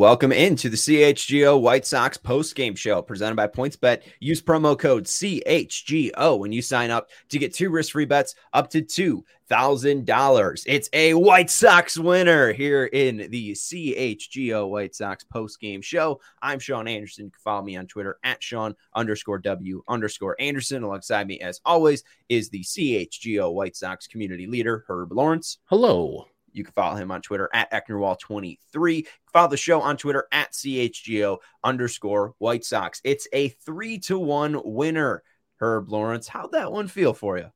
Welcome into the CHGO White Sox post game show presented by PointsBet. Use promo code CHGO when you sign up to get two risk free bets up to $2,000. It's a White Sox winner here in the CHGO White Sox post game show. I'm Sean Anderson. You can follow me on Twitter at Sean underscore W underscore Anderson. Alongside me, as always, is the CHGO White Sox community leader, Herb Lawrence. Hello. You can follow him on Twitter at Ecknerwall23. Follow the show on Twitter at CHGO underscore White Sox. It's a three to one winner, Herb Lawrence. How'd that one feel for you?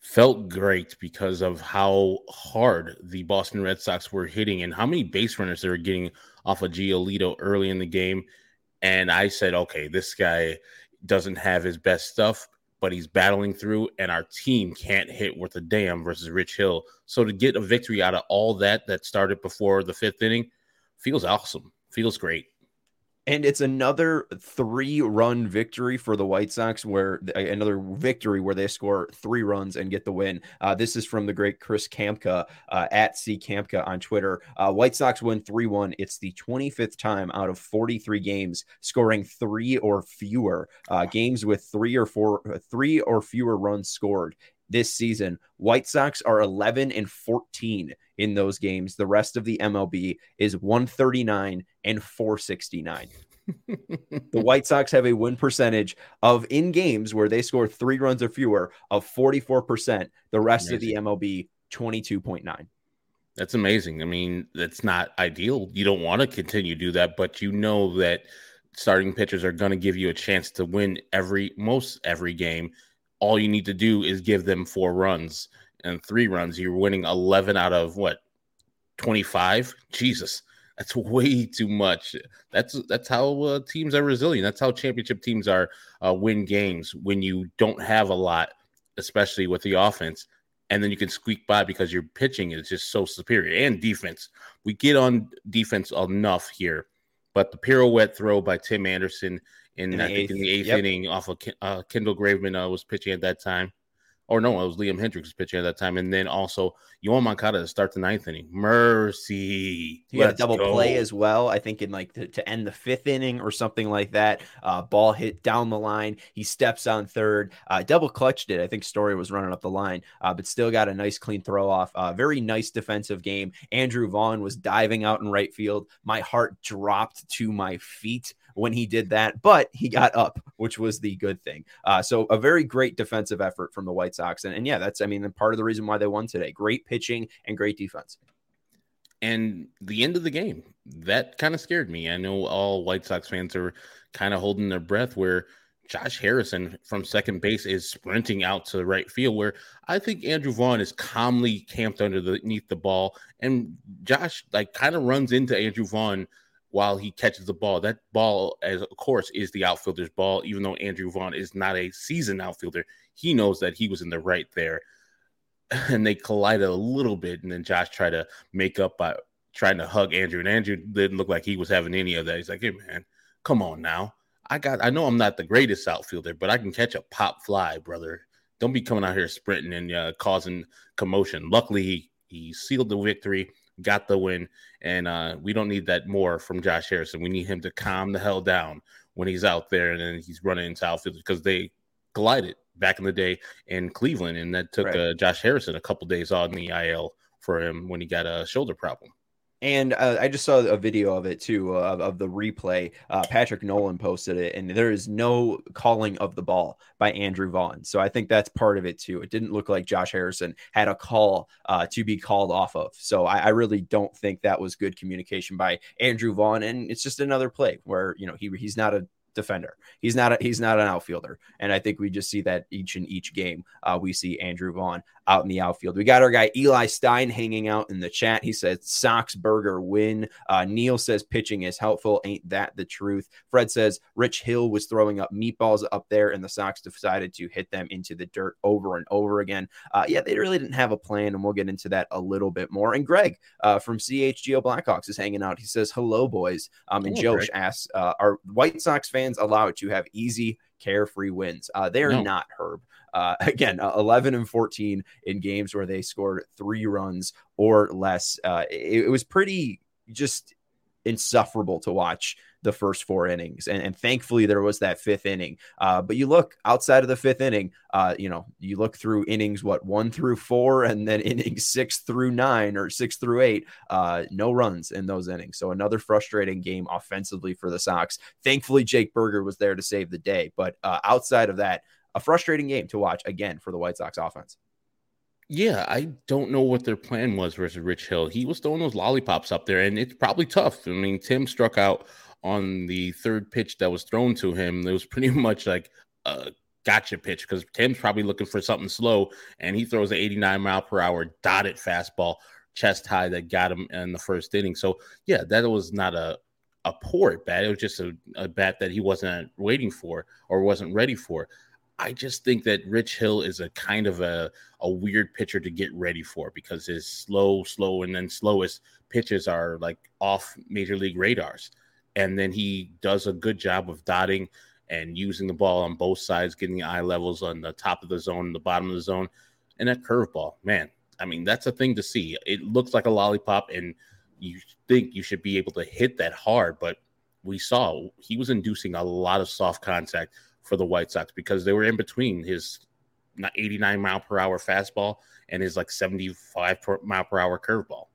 Felt great because of how hard the Boston Red Sox were hitting and how many base runners they were getting off of Giolito early in the game. And I said, okay, this guy doesn't have his best stuff, but he's battling through, and our team can't hit worth a damn versus Rich Hill. So to get a victory out of all that that started before the fifth inning feels awesome. Feels great. And it's another three run victory for the White Sox, where another victory where they score three runs and get the win. Uh, this is from the great Chris Kamka uh, at C Kamka on Twitter. Uh, White Sox win 3 1. It's the 25th time out of 43 games scoring three or fewer uh, games with three or four, uh, three or fewer runs scored this season. White Sox are 11 and 14 in those games. The rest of the MLB is 139 and 469. the White Sox have a win percentage of in games where they score three runs or fewer of 44%. The rest amazing. of the MLB, 22.9. That's amazing. I mean, that's not ideal. You don't want to continue to do that, but you know that starting pitchers are going to give you a chance to win every most every game all you need to do is give them four runs and three runs. You're winning 11 out of what 25. Jesus, that's way too much. That's that's how uh, teams are resilient. That's how championship teams are uh, win games when you don't have a lot, especially with the offense, and then you can squeak by because your pitching is just so superior and defense. We get on defense enough here, but the pirouette throw by Tim Anderson in, in I think eighth, in the eighth yep. inning off of uh, Kendall Graveman uh, was pitching at that time. Or no, it was Liam Hendriks was pitching at that time, and then also Yoan Moncada to start the ninth inning. Mercy, he got a double go. play as well. I think in like to, to, end the fifth inning or something like that. Uh, ball hit down the line. He steps on third. Uh, double clutched it. I think Story was running up the line, uh, but still got a nice clean throw off. Uh, very nice defensive game. Andrew Vaughn was diving out in right field. My heart dropped to my feet when he did that, but he got up, which was the good thing. Uh, so a very great defensive effort from the White Sox. And, and yeah, that's, I mean, part of the reason why they won today. Great pitching and great defense. And the end of the game, that kind of scared me. I know all White Sox fans are kind of holding their breath where Josh Harrison from second base is sprinting out to the right field, where I think Andrew Vaughn is calmly camped underneath the ball. And Josh, like, kind of runs into Andrew Vaughn while he catches the ball. That ball, as of course, is the outfielder's ball. Even though Andrew Vaughn is not a seasoned outfielder, he knows that he was in the right there. And they collided a little bit, and then Josh tried to make up by trying to hug Andrew, and Andrew didn't look like he was having any of that. He's like, "Hey, man, come on now. I got. I know I'm not the greatest outfielder, but I can catch a pop fly, brother. Don't be coming out here sprinting and uh, causing commotion." Luckily, he, he sealed the victory got the win, and uh, we don't need that more from Josh Harrison. We need him to calm the hell down when he's out there and then he's running into outfield because they collided back in the day in Cleveland, and that took right. uh, Josh Harrison a couple days on the IL for him when he got a shoulder problem. And uh, I just saw a video of it too uh, of the replay. Uh, Patrick Nolan posted it, and there is no calling of the ball by Andrew Vaughn. So I think that's part of it too. It didn't look like Josh Harrison had a call uh, to be called off of. So I, I, really don't think that was good communication by Andrew Vaughn. And it's just another play where you know he he's not a defender. He's not a, he's not an outfielder, and I think we just see that each and each game. Uh, we see Andrew Vaughn out in the outfield. We got our guy Eli Stein hanging out in the chat. He says Sox burger win. Uh, Neil says pitching is helpful. Ain't that the truth? Fred says Rich Hill was throwing up meatballs up there, and the Sox decided to hit them into the dirt over and over again. Uh, yeah, they really didn't have a plan, and we'll get into that a little bit more. And Greg uh, from CHGO Blackhawks is hanging out. He says hello, boys. Um, and Josh Greg. asks, uh, are White Sox fans allowed to have easy, carefree wins? Uh, they're no. not, Herb. Uh, again, uh, 11 and 14 in games where they scored three runs or less. Uh, it, it was pretty just insufferable to watch the first four innings. And, and thankfully, there was that fifth inning. Uh, but you look outside of the fifth inning, uh, you know, you look through innings, what, one through four, and then innings six through nine or six through eight, uh, no runs in those innings. So another frustrating game offensively for the Sox. Thankfully, Jake Burger was there to save the day. But uh, outside of that, a frustrating game to watch again for the White Sox offense. Yeah, I don't know what their plan was versus Rich Hill. He was throwing those lollipops up there, and it's probably tough. I mean, Tim struck out on the third pitch that was thrown to him. It was pretty much like a gotcha pitch because Tim's probably looking for something slow, and he throws an 89 mile per hour dotted fastball chest high that got him in the first inning. So yeah, that was not a a poor bat. It was just a, a bat that he wasn't waiting for or wasn't ready for. I just think that Rich Hill is a kind of a, a weird pitcher to get ready for because his slow, slow, and then slowest pitches are like off major league radars. And then he does a good job of dotting and using the ball on both sides, getting the eye levels on the top of the zone, the bottom of the zone, and that curveball, man. I mean, that's a thing to see. It looks like a lollipop, and you think you should be able to hit that hard, but we saw he was inducing a lot of soft contact for the White Sox because they were in between his 89 mile per hour fastball and his like 75 mile per hour curveball.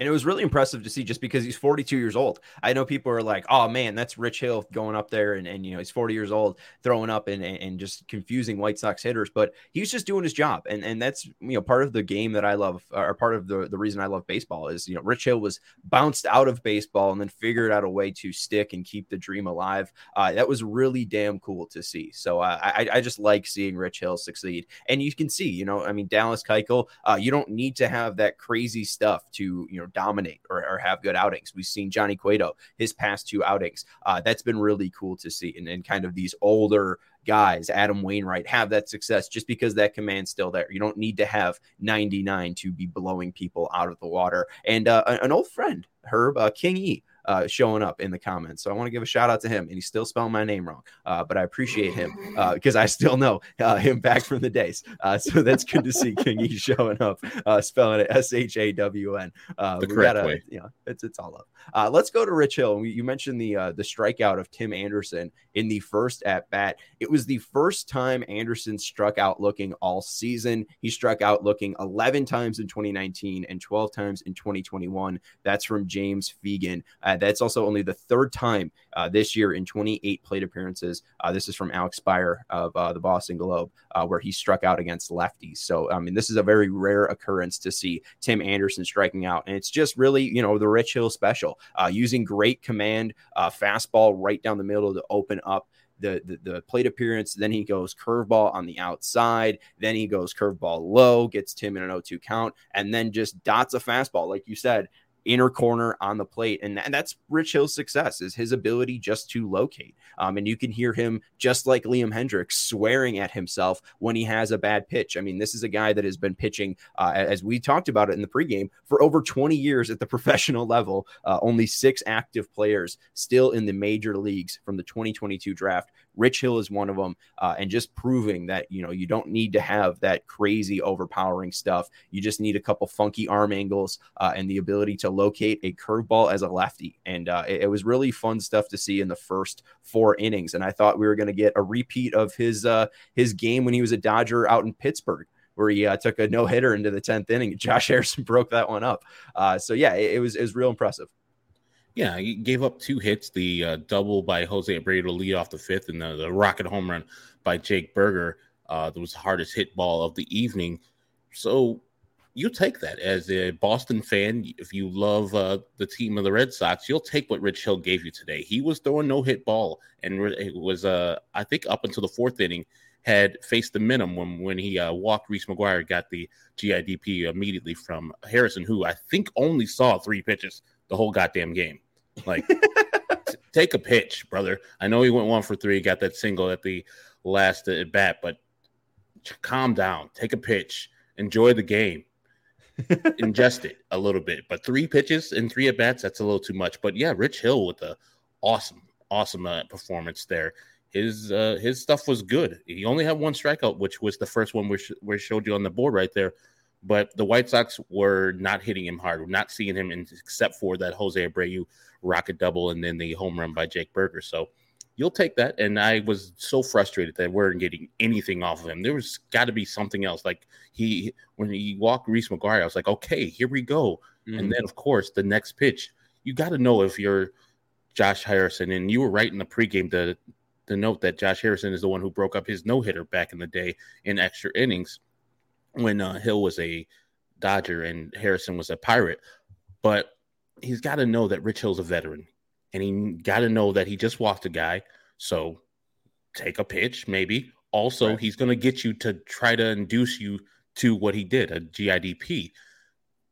And it was really impressive to see just because he's 42 years old. I know people are like, oh man, that's Rich Hill going up there and, and you know, he's 40 years old throwing up and, and just confusing White Sox hitters, but he's just doing his job. And and that's you know part of the game that I love or part of the, the reason I love baseball is you know Rich Hill was bounced out of baseball and then figured out a way to stick and keep the dream alive. Uh, that was really damn cool to see. So uh, I, I just like seeing Rich Hill succeed. And you can see, you know, I mean, Dallas Keuchel, uh, you don't need to have that crazy stuff to, you know, dominate or, or have good outings. We've seen Johnny Cueto, his past two outings. Uh, that's been really cool to see. And, and kind of these older guys, Adam Wainwright, have that success just because that command's still there. You don't need to have 99 to be blowing people out of the water. And uh, an old friend, Herb uh, King E, uh, showing up in the comments. So I want to give a shout out to him, and he's still spelling my name wrong, uh, but I appreciate him because uh, I still know uh, him back from the days. Uh, so that's good to see King E showing up, uh, spelling it S H A W N. The correct gotta, way. You know, it's it's all up. let's go to Rich Hill. You mentioned the the strikeout of Tim Anderson in the first at bat. It was the first time Anderson struck out looking all season. He struck out looking 11 times in 2019 and 12 times in 2021. That's from James Fegan. That's also only the third time uh, this year in 28 plate appearances. Uh, this is from Alex Speier of uh, the Boston Globe, where he struck out against lefties. So, I mean, this is a very rare occurrence to see Tim Anderson striking out. And it's just really, you know, the Rich Hill special, using great command, fastball right down the middle to open up the, the, the plate appearance. Then he goes curveball on the outside. Then he goes curveball low, gets Tim in an 0-2 count, and then just dots a fastball, like you said, inner corner on the plate. And, and that's Rich Hill's success is his ability just to locate. Um, and you can hear him just like Liam Hendriks swearing at himself when he has a bad pitch. I mean, this is a guy that has been pitching, uh, as we talked about it in the pregame, for over 20 years at the professional level. Uh, only six active players still in the major leagues from the 2022 draft. Rich Hill is one of them, uh, and just proving that you know you don't need to have that crazy overpowering stuff. You just need a couple funky arm angles uh, and the ability to locate a curveball as a lefty. And uh, it, it, was really fun stuff to see in the first four innings. And I thought we were going to get a repeat of his uh, his game when he was a Dodger out in Pittsburgh where he uh, took a no hitter into the 10th inning. Josh Harrison broke that one up. Uh, so, yeah, it, it, was, it was real impressive. Yeah, he gave up two hits the uh, double by Jose Abreu to lead off the fifth, and the, the rocket home run by Jake Burger. Uh, that was the hardest hit ball of the evening. So you take that as a Boston fan. If you love uh, the team of the Red Sox, you'll take what Rich Hill gave you today. He was throwing no hit ball, and it was, uh, I think, up until the fourth inning, had faced the minimum when, when he uh, walked Reese McGuire, got the GIDP immediately from Harrison, who I think only saw three pitches the whole goddamn game. Like, t- take a pitch, brother. I know he went one for three, got that single at the last at bat, but calm down, take a pitch, enjoy the game, ingest it a little bit. But three pitches and three at bats, that's a little too much. But yeah, Rich Hill with a awesome, awesome uh, performance there. His uh, his stuff was good. He only had one strikeout, which was the first one we, sh- we showed you on the board right there. But the White Sox were not hitting him hard. We're not seeing him in, except for that Jose Abreu rocket double and then the home run by Jake Burger. So you'll take that. And I was so frustrated that we weren't getting anything off of him. There was got to be something else. Like he, when he walked Reese McGuire, I was like, okay, here we go. Mm-hmm. And then, of course, the next pitch, you got to know if you're Josh Harrison. And you were right in the pregame to, to note that Josh Harrison is the one who broke up his no hitter back in the day in extra innings when uh, Hill was a Dodger and Harrison was a Pirate. But he's got to know that Rich Hill's a veteran and he got to know that he just walked a guy. So take a pitch, maybe. Also, right. he's going to get you to try to induce you to what he did, a GIDP.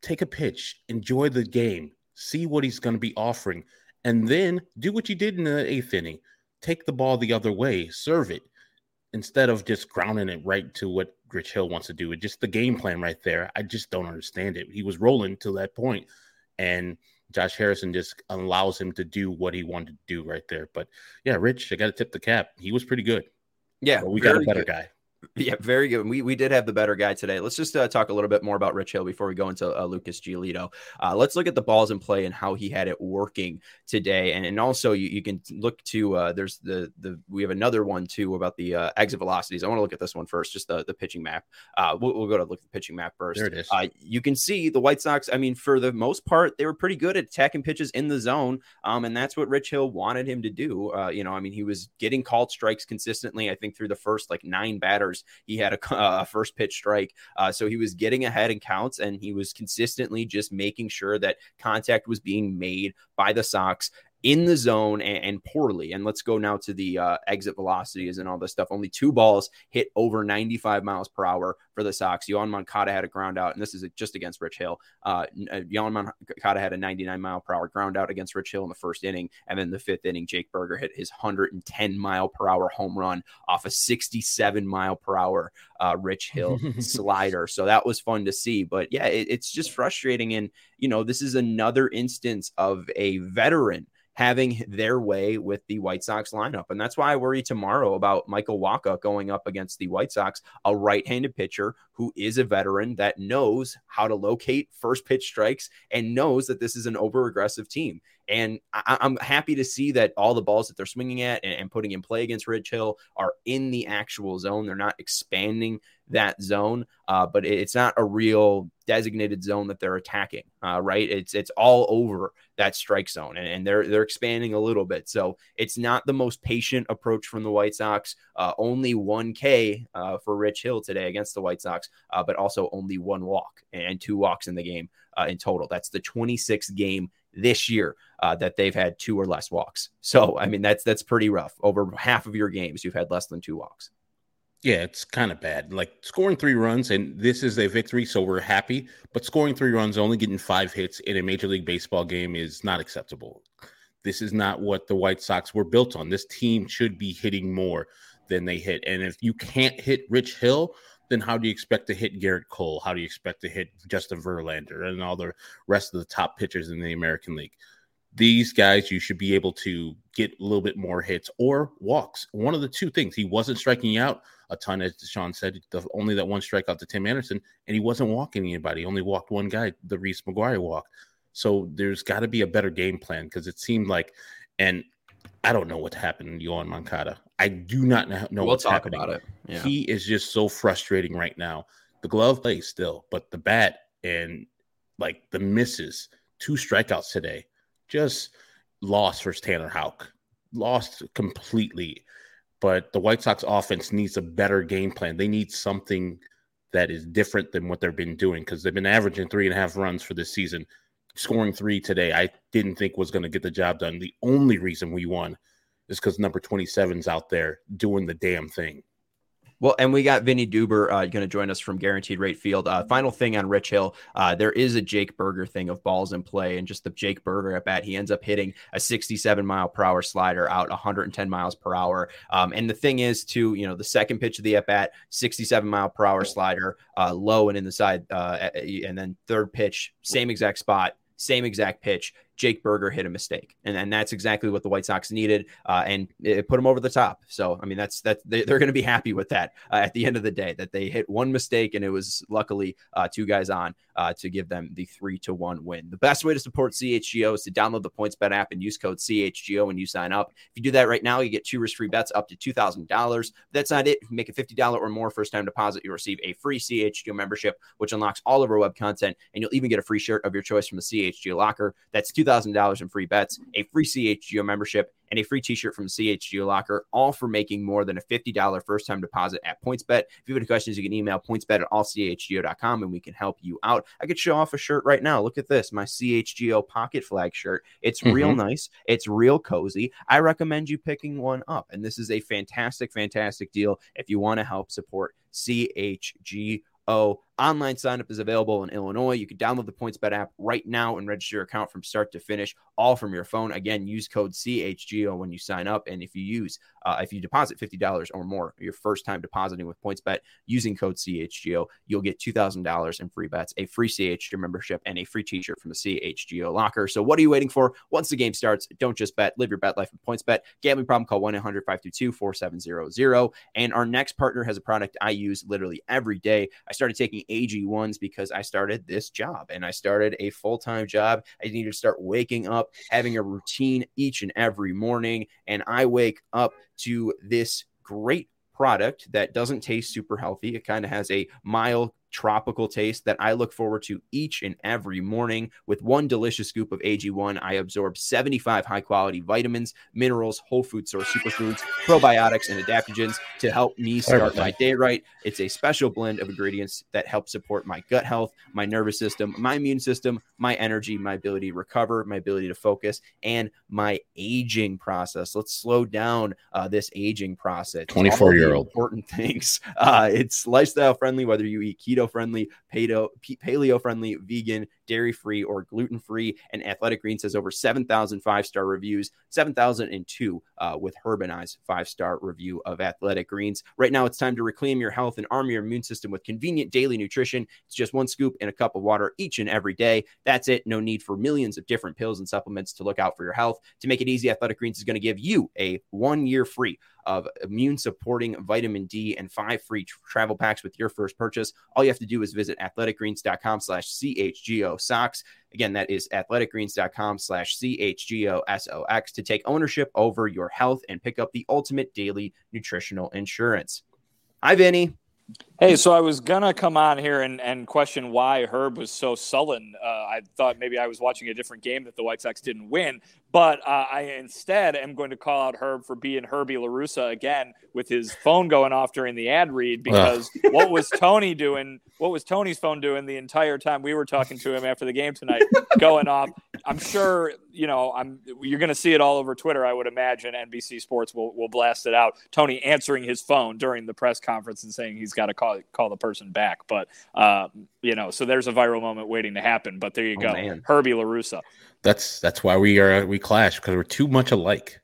Take a pitch, enjoy the game, see what he's going to be offering, and then do what you did in the eighth inning. Take the ball the other way, serve it instead of just grounding it right to what Rich Hill wants to do. It just the game plan right there. I just don't understand it. He was rolling to that point, and Josh Harrison just allows him to do what he wanted to do right there. But yeah, Rich, I got to tip the cap. He was pretty good. Yeah, but we got a better good. guy. Yeah, very good. We, we did have the better guy today. Let's just uh, talk a little bit more about Rich Hill before we go into uh, Lucas Giolito. Uh, let's look at the balls in play and how he had it working today. And, and also, you, you can look to uh, there's the the we have another one too about the uh, exit velocities. I want to look at this one first, just the, the pitching map. Uh, we'll, we'll go to look at the pitching map first. There it is. you can see the White Sox. I mean, for the most part, they were pretty good at attacking pitches in the zone, um, and that's what Rich Hill wanted him to do. you know, I mean, he was getting called strikes consistently. I think through the first like nine batters, he had a first pitch strike. Uh, so he was getting ahead in counts and he was consistently just making sure that contact was being made by the Sox in the zone and, and, poorly. And let's go now to the uh, exit velocities and all this stuff. Only two balls hit over 95 miles per hour for the Sox. Yoan Moncada had a ground out, and this is just against Rich Hill. Uh, uh Yoan Moncada had a 99 mile per hour ground out against Rich Hill in the first inning. And then the fifth inning, Jake Burger hit his 110 mile per hour home run off a 67 mile per hour uh, Rich Hill slider. So that was fun to see. But yeah, it, it's just frustrating. And, you know, this is another instance of a veteran having their way with the White Sox lineup. And that's why I worry tomorrow about Michael Wacha going up against the White Sox, a right handed pitcher who is a veteran that knows how to locate first pitch strikes and knows that this is an over aggressive team. And I, am happy to see that all the balls that they're swinging at and, and, putting in play against Rich Hill are in the actual zone. They're not expanding that zone, uh, but it's not a real designated zone that they're attacking. Uh, right? It's it's all over that strike zone, and, and, they're they're expanding a little bit. So it's not the most patient approach from the White Sox. Uh, only one K uh, for Rich Hill today against the White Sox, uh, but also only one walk and two walks in the game uh, in total. That's the 26th game this year uh, that they've had two or less walks. So I mean that's that's pretty rough. Over half of your games, you've had less than two walks. Yeah, it's kind of bad. Like scoring three runs, and this is a victory, so we're happy. But scoring three runs, only getting five hits in a Major League Baseball game is not acceptable. This is not what the White Sox were built on. This team should be hitting more than they hit. And if you can't hit Rich Hill, then how do you expect to hit Gerrit Cole? How do you expect to hit Justin Verlander and all the rest of the top pitchers in the American League? These guys, you should be able to get a little bit more hits or walks. One of the two things. He wasn't striking out a ton, as Sean said, the, only that one strikeout to Tim Anderson, and he wasn't walking anybody. He only walked one guy, the Reese McGuire walk. So there's got to be a better game plan because it seemed like, and I don't know what happened to Yoan Moncada. I do not know we'll what's talk happening. about it. Yeah. He is just so frustrating right now. The glove plays still, but the bat and like the misses, two strikeouts today, just lost for Tanner Houck. Lost completely. But the White Sox offense needs a better game plan. They need something that is different than what they've been doing because they've been averaging three and a half runs for this season. Scoring three today, I didn't think was going to get the job done. The only reason we won is because number 27's out there doing the damn thing. Well, and we got Vinnie Duber uh, going to join us from Guaranteed Rate Field. Uh, final thing on Rich Hill, uh, there is a Jake Burger thing of balls in play, and just the Jake Burger at bat, he ends up hitting a 67 mile per hour slider out 110 miles per hour. Um, and the thing is, too, you know, the second pitch of the at bat, 67 mile per hour slider, uh, low and in the side, uh, and then third pitch, same exact spot, same exact pitch Jake Burger hit a mistake, and, and that's exactly what the White Sox needed, uh, and it put them over the top. So I mean, that's that they, are going to be happy with that uh, at the end of the day that they hit one mistake, and it was luckily uh, two guys on uh, to give them the three to one win. The best way to support CHGO is to download the PointsBet app and use code CHGO when you sign up. If you do that right now, you get two risk-free bets up to two thousand dollars. That's not it. You make a fifty dollar or more first-time deposit, you'll receive a free CHGO membership, which unlocks all of our web content, and you'll even get a free shirt of your choice from the CHGO locker. That's two thousand dollars in free bets, a free CHGO membership, and a free t-shirt from CHGO Locker, all for making more than a $50 first-time deposit at PointsBet. If you have any questions, you can email pointsbet at allchgo.com and we can help you out. I could show off a shirt right now. Look at this, my CHGO pocket flag shirt. It's mm-hmm. real nice. It's real cozy. I recommend you picking one up. And this is a fantastic, fantastic deal if you want to help support CHGO Online signup is available in Illinois. You can download the PointsBet app right now and register your account from start to finish, all from your phone. Again, use code CHGO when you sign up. And if you use, uh, if you deposit $50 or more, your first time depositing with PointsBet using code CHGO, you'll get $2,000 in free bets, a free CHGO membership, and a free t shirt from the CHGO locker. So, what are you waiting for? Once the game starts, don't just bet, live your bet life with PointsBet. Gambling problem, call 1 800 522 4700. And our next partner has a product I use literally every day. I started taking AG1s because I started this job and I started a full time job. I needed to start waking up, having a routine each and every morning. And I wake up to this great product that doesn't taste super healthy. It kind of has a mild tropical taste that I look forward to each and every morning. With one delicious scoop of AG1, I absorb 75 high quality vitamins, minerals, whole food source superfoods, probiotics, and adaptogens to help me start my day right. It's a special blend of ingredients that help support my gut health, my nervous system, my immune system, my energy, my ability to recover, my ability to focus, and my aging process. Let's slow down uh, this aging process. 24 year old. Important things. Uh, it's lifestyle friendly, whether you eat keto keto friendly, paleo friendly, vegan, dairy free, or gluten free. And Athletic Greens has over 7,000 five star reviews, 7,002 uh, with Herb and I's five star review of Athletic Greens. Right now, it's time to reclaim your health and arm your immune system with convenient daily nutrition. It's just one scoop in a cup of water each and every day. That's it. No need for millions of different pills and supplements to look out for your health. To make it easy, Athletic Greens is going to give you a one year free of immune supporting vitamin D and five free travel packs with your first purchase. All you have to do is visit athleticgreens.com slash CHGO socks. Again, that is athleticgreens.com slash CHGOSOX to take ownership over your health and pick up the ultimate daily nutritional insurance. Hi, Vinnie. Hey, so I was gonna come on here and, and question why Herb was so sullen. Uh, I thought maybe I was watching a different game that the White Sox didn't win, but uh, I instead am going to call out Herb for being Herbie LaRussa again with his phone going off during the ad read because what was Tony doing? What was Tony's phone doing the entire time we were talking to him after the game tonight? going off. I'm sure you know. I'm. You're going to see it all over Twitter. I would imagine NBC Sports will will blast it out. Tony answering his phone during the press conference and saying he's got to call call the person back. But uh, you know, so there's a viral moment waiting to happen. But there you oh, go, man. Herbie Larusa. That's that's why we are we clash because we're too much alike.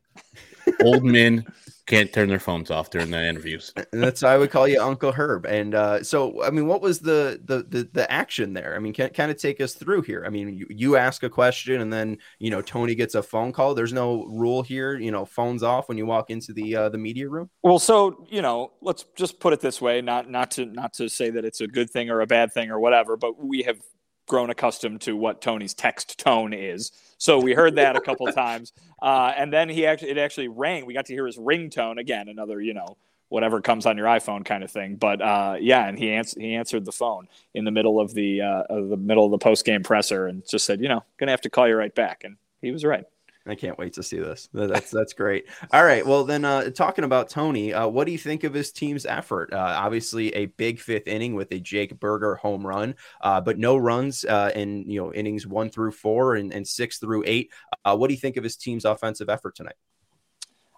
Old men can't turn their phones off during the interviews. That's why I would call you Uncle Herb. And uh, so, I mean, what was the, the the the action there? I mean, can kind of take us through here. I mean, you, you ask a question, and then you know Tony gets a phone call. There's no rule here. You know, phones off when you walk into the uh, the media room. Well, so you know, let's just put it this way. Not not to not to say that it's a good thing or a bad thing or whatever, but we have grown accustomed to what Tony's text tone is. So we heard that a couple times, uh, and then he actually it actually rang. We got to hear his ringtone again. Another you know whatever comes on your iPhone kind of thing. But uh, yeah, and he ans- he answered the phone in the middle of the uh, of the middle of the post game presser and just said, you know, gonna have to call you right back. And he was right. I can't wait to see this. That's that's great. All right. Well, then, uh, talking about Tony, uh, what do you think of his team's effort? Uh, obviously, a big fifth inning with a Jake Burger home run, uh, but no runs uh, in you know innings one through four and, and six through eight. Uh, what do you think of his team's offensive effort tonight?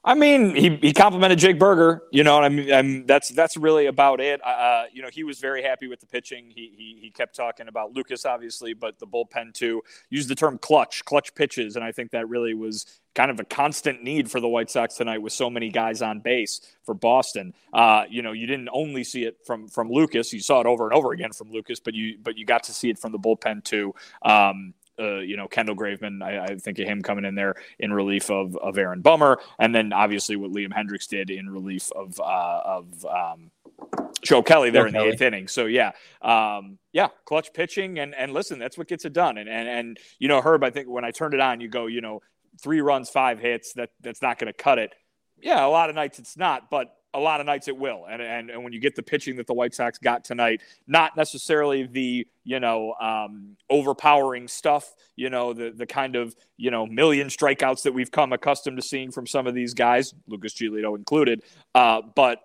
I mean, he, he complimented Jake Burger. You know, I mean, I'm, that's that's really about it. Uh, you know, he was very happy with the pitching. He, he he kept talking about Lucas, obviously, but the bullpen too. Used the term clutch, clutch pitches, and I think that really was kind of a constant need for the White Sox tonight with so many guys on base for Boston. Uh, you know, you didn't only see it from from Lucas; you saw it over and over again from Lucas, but you but you got to see it from the bullpen too. Um, uh, you know, Kendall Graveman. I, I, think of him coming in there in relief of, of Aaron Bummer, and then obviously what Liam Hendriks did in relief of uh, of um, Joe Kelly there Joe in Kelly. the eighth inning. So yeah, um, yeah, clutch pitching, and and listen, that's what gets it done. And and and you know, Herb, I think when I turned it on, you go, you know, three runs, five hits. That that's not going to cut it. Yeah, a lot of nights it's not, but a lot of nights it will. And, and and when you get the pitching that the White Sox got tonight, not necessarily the you know um, overpowering stuff, you know the the kind of you know million strikeouts that we've come accustomed to seeing from some of these guys, Lucas Giolito included, uh, but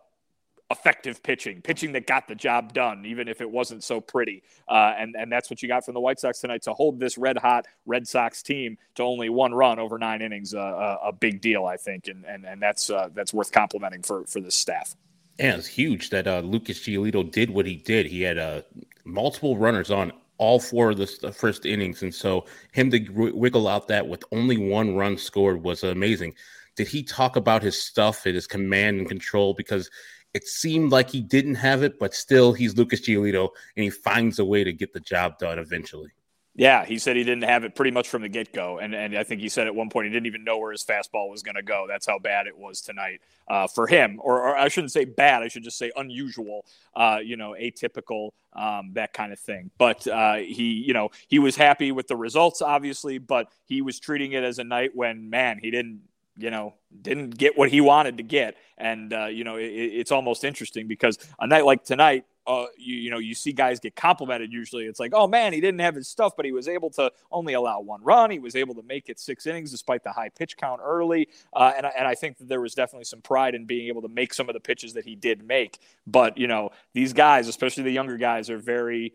effective pitching, pitching that got the job done, even if it wasn't so pretty. Uh, and and that's what you got from the White Sox tonight to hold this red hot Red Sox team to only one run over nine innings. Uh, a, a, big deal, I think, and and and that's uh, that's worth complimenting for for this staff. Yeah, it's huge that uh, Lucas Giolito did what he did. He had uh, multiple runners on all four of the first innings, and so him to wiggle out that with only one run scored was amazing. Did he talk about his stuff and his command and control? Because it seemed like he didn't have it, but still, he's Lucas Giolito, and he finds a way to get the job done eventually. Yeah, he said he didn't have it pretty much from the get go, and and I think he said at one point he didn't even know where his fastball was going to go. That's how bad it was tonight uh, for him, or, or, I shouldn't say bad. I should just say unusual. Uh, you know, atypical, um, that kind of thing. But uh, he, you know, he was happy with the results, obviously, but he was treating it as a night when, man, he didn't you know, didn't get what he wanted to get. And, uh, you know, it, it's almost interesting because a night like tonight, uh, you, you know, you see guys get complimented. Usually it's like, oh man, he didn't have his stuff, but he was able to only allow one run. He was able to make it six innings despite the high pitch count early. Uh, and, and I think that there was definitely some pride in being able to make some of the pitches that he did make. But, you know, these guys, especially the younger guys, are very,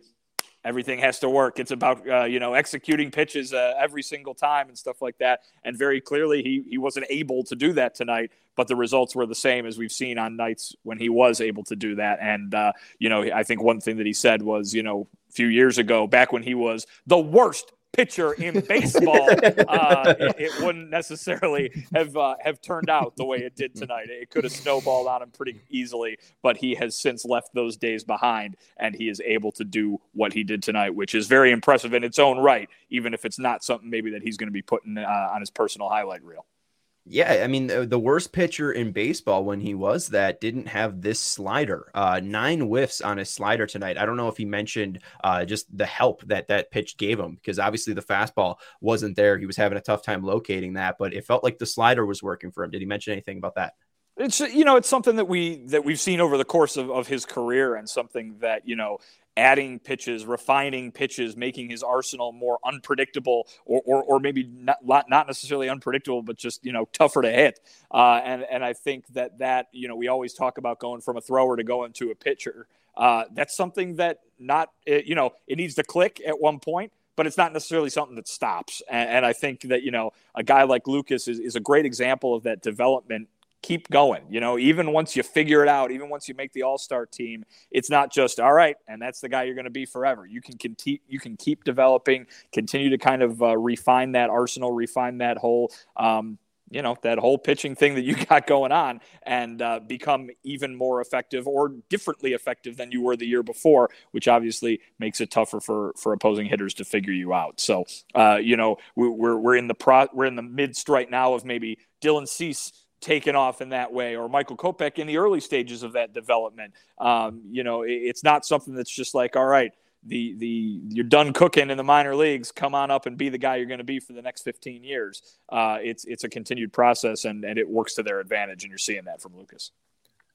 everything has to work. It's about uh, you know executing pitches uh, every single time and stuff like that. And very clearly, he he wasn't able to do that tonight. But the results were the same as we've seen on nights when he was able to do that. And uh, you know, I think one thing that he said was, you know, a few years ago, back when he was the worst pitcher in baseball, uh, it, it, wouldn't necessarily have uh, have turned out the way it did tonight. It could have snowballed on him pretty easily, but he has since left those days behind, and he is able to do what he did tonight, which is very impressive in its own right, even if it's not something maybe that he's going to be putting uh, on his personal highlight reel. Yeah, I mean the, worst pitcher in baseball when he was that didn't have this slider. Uh, nine whiffs on his slider tonight. I don't know if he mentioned uh, just the help that that pitch gave him because obviously the fastball wasn't there. He was having a tough time locating that, but it felt like the slider was working for him. Did he mention anything about that? It's you know it's something that we that we've seen over the course of, of his career and something that you know adding pitches, refining pitches, making his arsenal more unpredictable, or, or, or maybe not, not necessarily unpredictable, but just you know tougher to hit. Uh, and and I think that that you know we always talk about going from a thrower to going to a pitcher. Uh, that's something that not you know it needs to click at one point. But it's not necessarily something that stops. And, and I think that, you know, a guy like Lucas is, is a great example of that development keep going. You know, even once you figure it out, even once you make the All Star team, it's not just all right, and that's the guy you're going to be forever. You can continue, you can keep developing, continue to kind of uh, refine that arsenal, refine that whole. Um, you know that whole pitching thing that you got going on and uh, become even more effective or differently effective than you were the year before which obviously makes it tougher for for opposing hitters to figure you out so uh, you know we're, we're in the pro we're in the midst right now of maybe dylan cease taken off in that way, or Michael Kopech in the early stages of that development. Um, you know, it, it's not something that's just like, all right, the the you're done cooking in the minor leagues. Come on up and be the guy you're going to be for the next 15 years. Uh, it's it's a continued process, and and it works to their advantage, and you're seeing that from Lucas.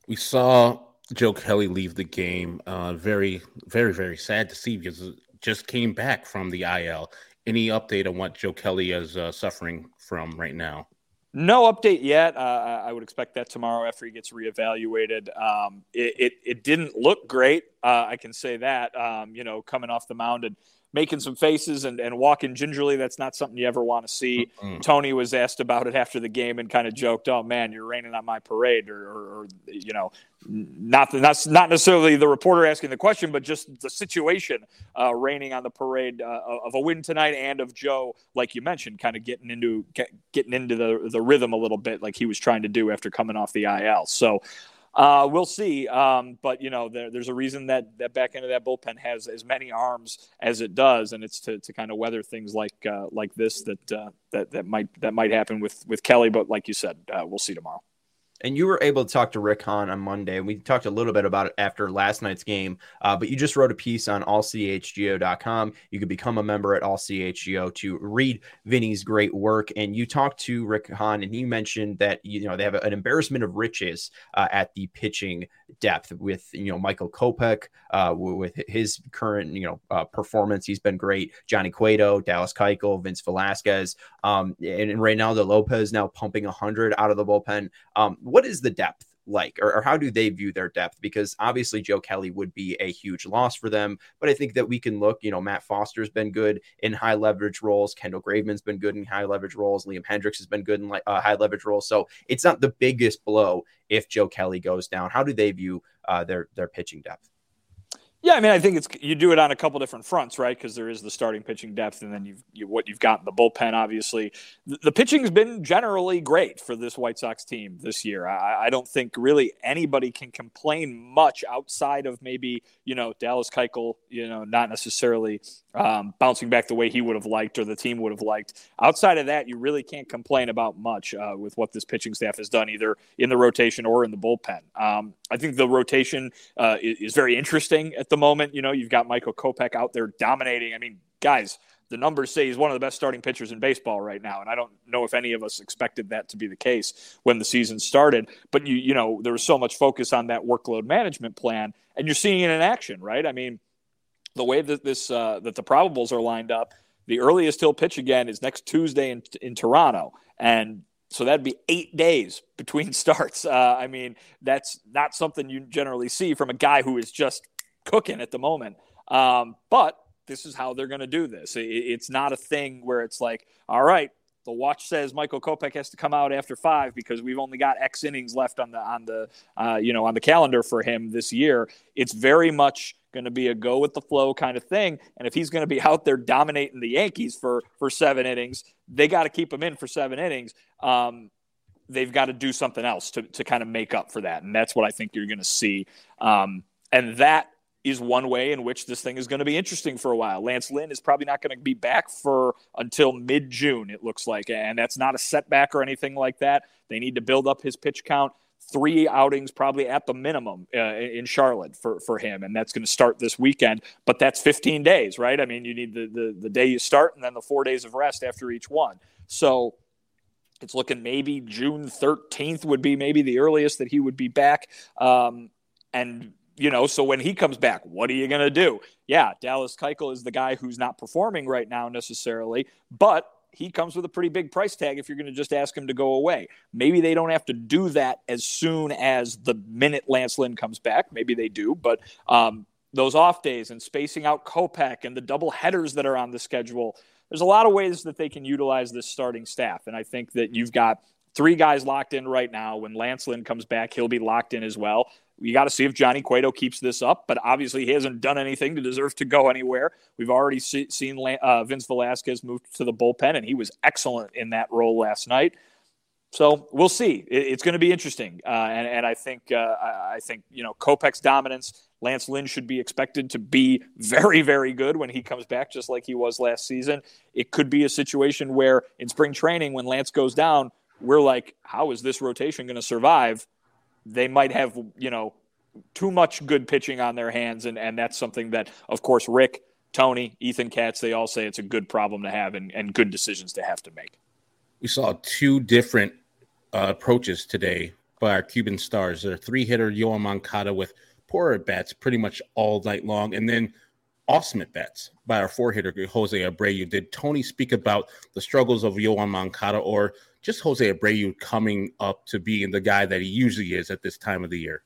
We saw Joe Kelly leave the game. Uh, very very very sad to see because just came back from the IL. Any update on what Joe Kelly is uh, suffering from right now? No update yet. Uh, I would expect that tomorrow after he gets reevaluated. Um, it, it, it, didn't look great. Uh, I can say that. Um, you know, coming off the mound and making some faces and, and walking gingerly. That's not something you ever want to see. Mm-hmm. Tony was asked about it after the game and kind of joked, "Oh man, you're raining on my parade," or, or, or you know, not the, not not necessarily the reporter asking the question, but just the situation uh, raining on the parade uh, of a win tonight and of Joe, like you mentioned, kind of getting into get, getting into the the rhythm a little bit, like he was trying to do after coming off the IL. So Uh, we'll see. Um, but you know, there, there's a reason that that back end of that bullpen has as many arms as it does, and it's to, to kind of weather things like uh, like this that uh, that that might that might happen with with Kelly. But like you said, uh, we'll see tomorrow and you were able to talk to Rick Hahn on Monday. And We talked a little bit about it after last night's game, uh, but you just wrote a piece on allchgo.com. You could become a member at allchgo to read Vinnie's great work. And you talked to Rick Hahn, and he mentioned that you know they have an embarrassment of riches uh, at the pitching depth with you know Michael Kopech uh, with his current you know uh, performance. He's been great. Johnny Cueto, Dallas Keuchel, Vince Velasquez, um, and, and Reynaldo Lopez now pumping hundred out of the bullpen. Um, what is the depth like or, or, how do they view their depth? Because obviously joe kelly would be a huge loss for them but i think that we can look you know matt foster's been good in high leverage roles. Kendall graveman's been good in high leverage roles. Liam hendriks has been good in uh, high leverage roles. So it's not the biggest blow if joe kelly goes down. How do they view uh, their their pitching depth yeah, I mean, I think it's you do it on a couple different fronts, right? Because there is the starting pitching depth, and then you've you, what you've got in the bullpen. Obviously, the, the pitching's been generally great for this White Sox team this year. I, I, don't think really anybody can complain much outside of maybe you know Dallas Keuchel, you know, not necessarily um, bouncing back the way he would have liked or the team would have liked. Outside of that, you really can't complain about much uh, with what this pitching staff has done, either in the rotation or in the bullpen. Um, I think the rotation uh, is, is, very interesting at the moment. You know, you've got Michael Kopech out there dominating. I mean, guys, the numbers say he's one of the best starting pitchers in baseball right now, and I don't know if any of us expected that to be the case when the season started. But you, you know, there was so much focus on that workload management plan, and you're seeing it in action, right? I mean the way that this uh, that the probables are lined up, the earliest he'll pitch again is next Tuesday in in Toronto, and so that'd be eight days between starts. Uh, I mean, that's not something you generally see from a guy who is just cooking at the moment. Um, but this is how they're going to do this. It, it's not a thing where it's like, all right, the watch says Michael Kopech has to come out after five because we've only got X innings left on the on the uh, you know on the calendar for him this year. It's very much going to be a go with the flow kind of thing. And if he's going to be out there dominating the Yankees for for seven innings, they got to keep him in for seven innings. Um, they've got to do something else to to kind of make up for that, and that's what I think you're going to see. Um, and that is one way in which this thing is going to be interesting for a while. Lance Lynn is probably not going to be back for until mid June, it looks like. And that's not a setback or anything like that. They need to build up his pitch count. Three outings, probably at the minimum, uh, in Charlotte for, for him. And that's going to start this weekend. But that's 15 days, right? I mean, you need the, the, the day you start and then the four days of rest after each one. So it's looking maybe June 13th would be maybe the earliest that he would be back. Um, and you know, so when he comes back, what are you going to do? Yeah, Dallas Keuchel is the guy who's not performing right now necessarily, but he comes with a pretty big price tag if you're going to just ask him to go away. Maybe they don't have to do that as soon as the minute Lance Lynn comes back. Maybe they do, but um, those off days and spacing out Kopech and the double headers that are on the schedule, there's a lot of ways that they can utilize this starting staff. And I think that you've got three guys locked in right now. When Lance Lynn comes back, he'll be locked in as well. You got to see if Johnny Cueto keeps this up, but obviously he hasn't done anything to deserve to go anywhere. We've already see, seen uh, Vince Velasquez move to the bullpen, and he was excellent in that role last night. So we'll see. It, it's going to be interesting, uh, and, and, I think uh, I, I, think you know Kopech's dominance. Lance Lynn should be expected to be very, very good when he comes back, just like he was last season. It could be a situation where in spring training, when Lance goes down, we're like, how is this rotation going to survive? They might have, you know, too much good pitching on their hands. And, and that's something that, of course, Rick, Tony, Ethan Katz, they all say it's a good problem to have and, and good decisions to have to make. We saw two different uh, approaches today by our Cuban stars. A three hitter, Yoan Moncada, with poor at bats pretty much all night long. And then awesome at bats by our four hitter, Jose Abreu. Did Tony speak about the struggles of Yoan Moncada or just Jose Abreu coming up to being the guy that he usually is at this time of the year?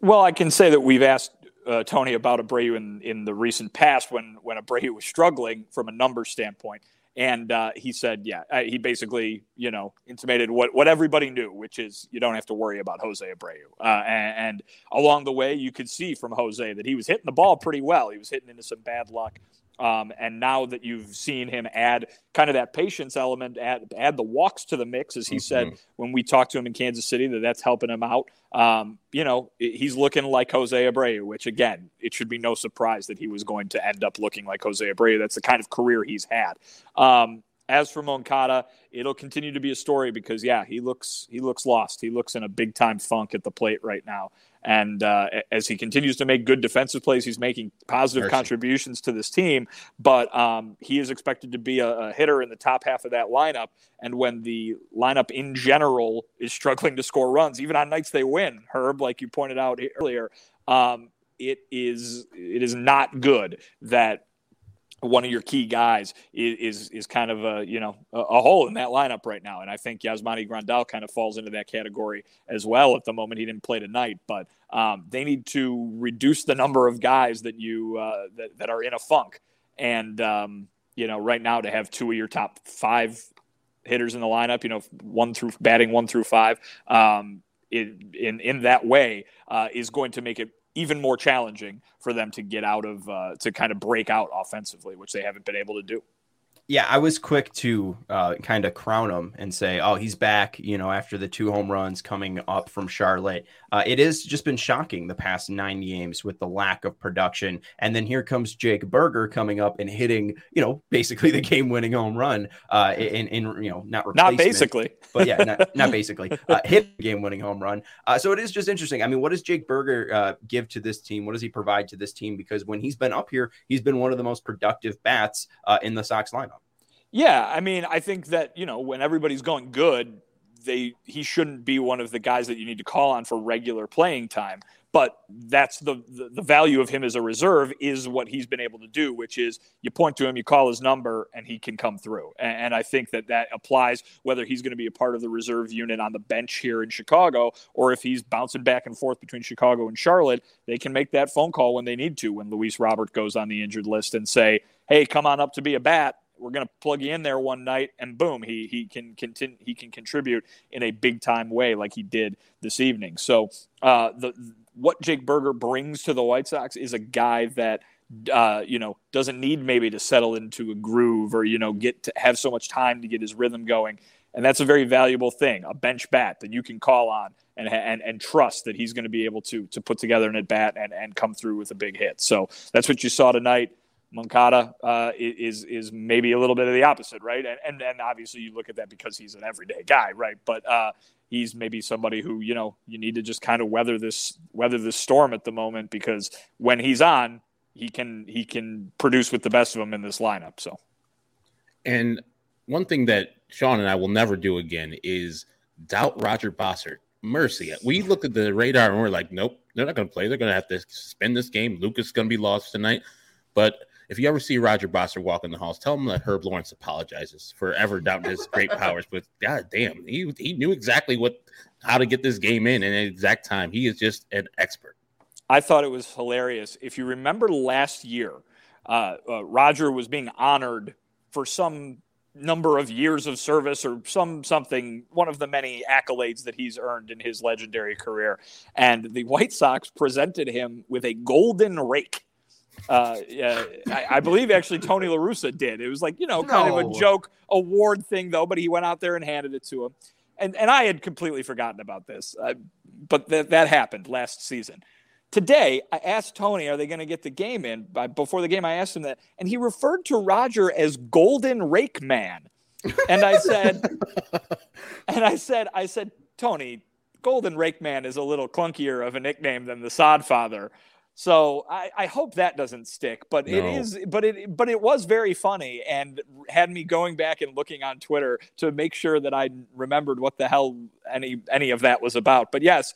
Well, I can say that we've asked uh, Tony about Abreu in, in the recent past when when Abreu was struggling from a number standpoint, and uh, he said, yeah, uh, he basically you know intimated what what everybody knew, which is you don't have to worry about Jose Abreu. Uh, and, and, along the way, you could see from Jose that he was hitting the ball pretty well. He was hitting into some bad luck Um, and now that you've seen him add kind of that patience element, add, add the walks to the mix, as he mm-hmm. said when we talked to him in Kansas City, that that's helping him out. Um, you know, he's looking like Jose Abreu, which again, it should be no surprise that he was going to end up looking like Jose Abreu. That's the kind of career he's had. Um, as for Moncada, it'll continue to be a story because yeah, he looks he looks lost. He looks in a big time funk at the plate right now. And uh, as he continues to make good defensive plays, he's making positive Mercy. contributions to this team. But um, he is expected to be a, a, hitter in the top half of that lineup. And when the lineup in general is struggling to score runs, even on nights they win, Herb, like you pointed out earlier, um, it is it is not good that one of your key guys is is, is kind of a you know a, a, hole in that lineup right now, and I think Yasmani Grandal kind of falls into that category as well. At the moment, he didn't play tonight, but um, they need to reduce the number of guys that you uh, that, that are in a funk, and um, you know right now to have two of your top five hitters in the lineup, you know one through batting one through five. Um, in, in in that way uh, is going to make it even more challenging for them to get out of uh, to kind of break out offensively, which they haven't been able to do yeah, I was quick to uh, kind of crown him and say, "Oh, he's back." You know, after the two home runs coming up from Charlotte, uh, it has just been shocking the past nine games with the lack of production. And then here comes Jake Burger coming up and hitting, you know, basically the game-winning home run. Uh, in, in you know, not not basically, but yeah, not, not basically uh, hit game-winning home run. Uh, so it is just interesting. I mean, what does Jake Burger uh, give to this team? What does he provide to this team? Because when he's been up here, he's been one of the most productive bats uh, in the Sox lineup. Yeah, I mean, I think that you know when everybody's going good, they he shouldn't be one of the guys that you need to call on for regular playing time. But that's the, the, the value of him as a reserve is what he's been able to do, which is you point to him, you call his number, and he can come through. And, and I think that that applies whether he's going to be a part of the reserve unit on the bench here in Chicago or if he's bouncing back and forth between Chicago and Charlotte. They can make that phone call when they need to when Luis Robert goes on the injured list and say, "Hey, come on up to be a bat." We're going to plug you in there one night and boom he he can continue he can contribute in a big time way like he did this evening. So uh, the what Jake Burger brings to the White Sox is a guy that uh, you know doesn't need maybe to settle into a groove or you know get to have so much time to get his rhythm going. And that's a very valuable thing a bench bat that you can call on and and, and trust that he's going to be able to to put together an at bat and and come through with a big hit. So that's what you saw tonight Moncada uh, is is maybe a little bit of the opposite, right? And, and and obviously you look at that because he's an everyday guy, right? But uh, he's maybe somebody who you know you need to just kind of weather this weather this storm at the moment because when he's on, he can he can produce with the best of them in this lineup. So, and one thing that Sean and I will never do again is doubt Roger Bossard. Mercy, we look at the radar and we're like, nope, they're not going to play. They're going to have to suspend this game. Lucas going to be lost tonight, but if you ever see Roger Bossard walk in the halls, tell him that Herb Lawrence apologizes for ever doubting his great powers. But god damn, he he knew exactly what how to get this game in in an exact time. He is just an expert. I thought it was hilarious. If you remember last year, uh, uh, Roger was being honored for some number of years of service or some something one of the many accolades that he's earned in his legendary career and the white sox presented him with a golden rake uh, yeah, I, I, believe actually Tony La Russa did. It was like you know, kind no. of a joke award thing though, but he went out there and handed it to him, and and I had completely forgotten about this, uh, but that that happened last season. Today, I asked Tony, "Are they going to get the game in?" By, before the game, I asked him that, and he referred to Roger as Golden Rake Man, and I said, and I said, I said, Tony, Golden Rake Man is a little clunkier of a nickname than the Sod Father. So I, I hope that doesn't stick, but no. it is, but it, but it was very funny and had me going back and looking on Twitter to make sure that I remembered what the hell any any of that was about. But yes,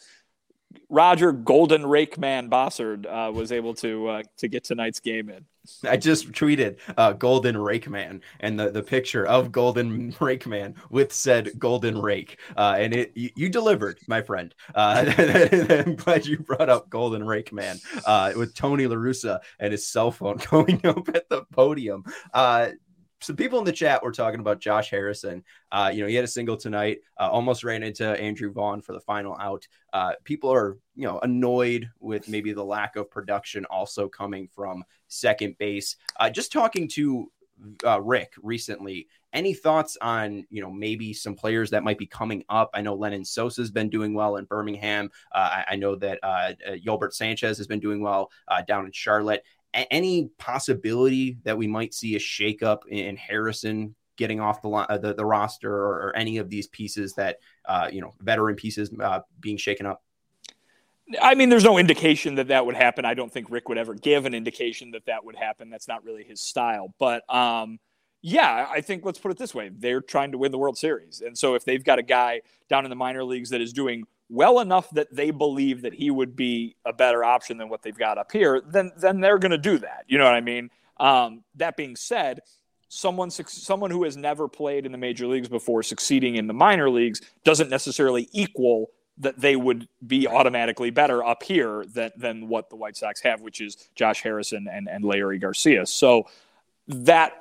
Roger Golden Rake Man Bossard uh, was able to uh, to get tonight's game in. I just tweeted uh, Golden Rake Man and the, the picture of Golden Rake Man with said Golden Rake, uh, and it you, you, delivered, my friend. Uh, I'm glad you brought up Golden Rake Man uh, with Tony La Russa and his cell phone going up at the podium some people in the chat were talking about Josh Harrison. Uh, you know, he had a single tonight, uh, almost ran into Andrew Vaughn for the final out. Uh, people are, you know, annoyed with maybe the lack of production also coming from second base. Uh, just talking to uh, Rick recently. Any thoughts on you know maybe some players that might be coming up? I know Lenyn Sosa has been doing well in Birmingham. Uh, I, I, know that Yolbert Sanchez has been doing well down in Charlotte. Any possibility that we might see a shakeup in Harrison getting off the uh, the, the roster or, or, any of these pieces that uh, you know veteran pieces uh, being shaken up? I mean, there's no indication that that would happen. I don't think Rick would ever give an indication that that would happen. That's not really his style. But um, yeah, I think let's put it this way: they're trying to win the World Series, and so if they've got a guy down in the minor leagues that is doing well enough that they believe that he would be a better option than what they've got up here, then then they're going to do that. You know what I mean? Um, that being said, someone someone who has never played in the major leagues before succeeding in the minor leagues doesn't necessarily equal that they would be automatically better up here than, than what the White Sox have, which is Josh Harrison and, and Leury Garcia. So that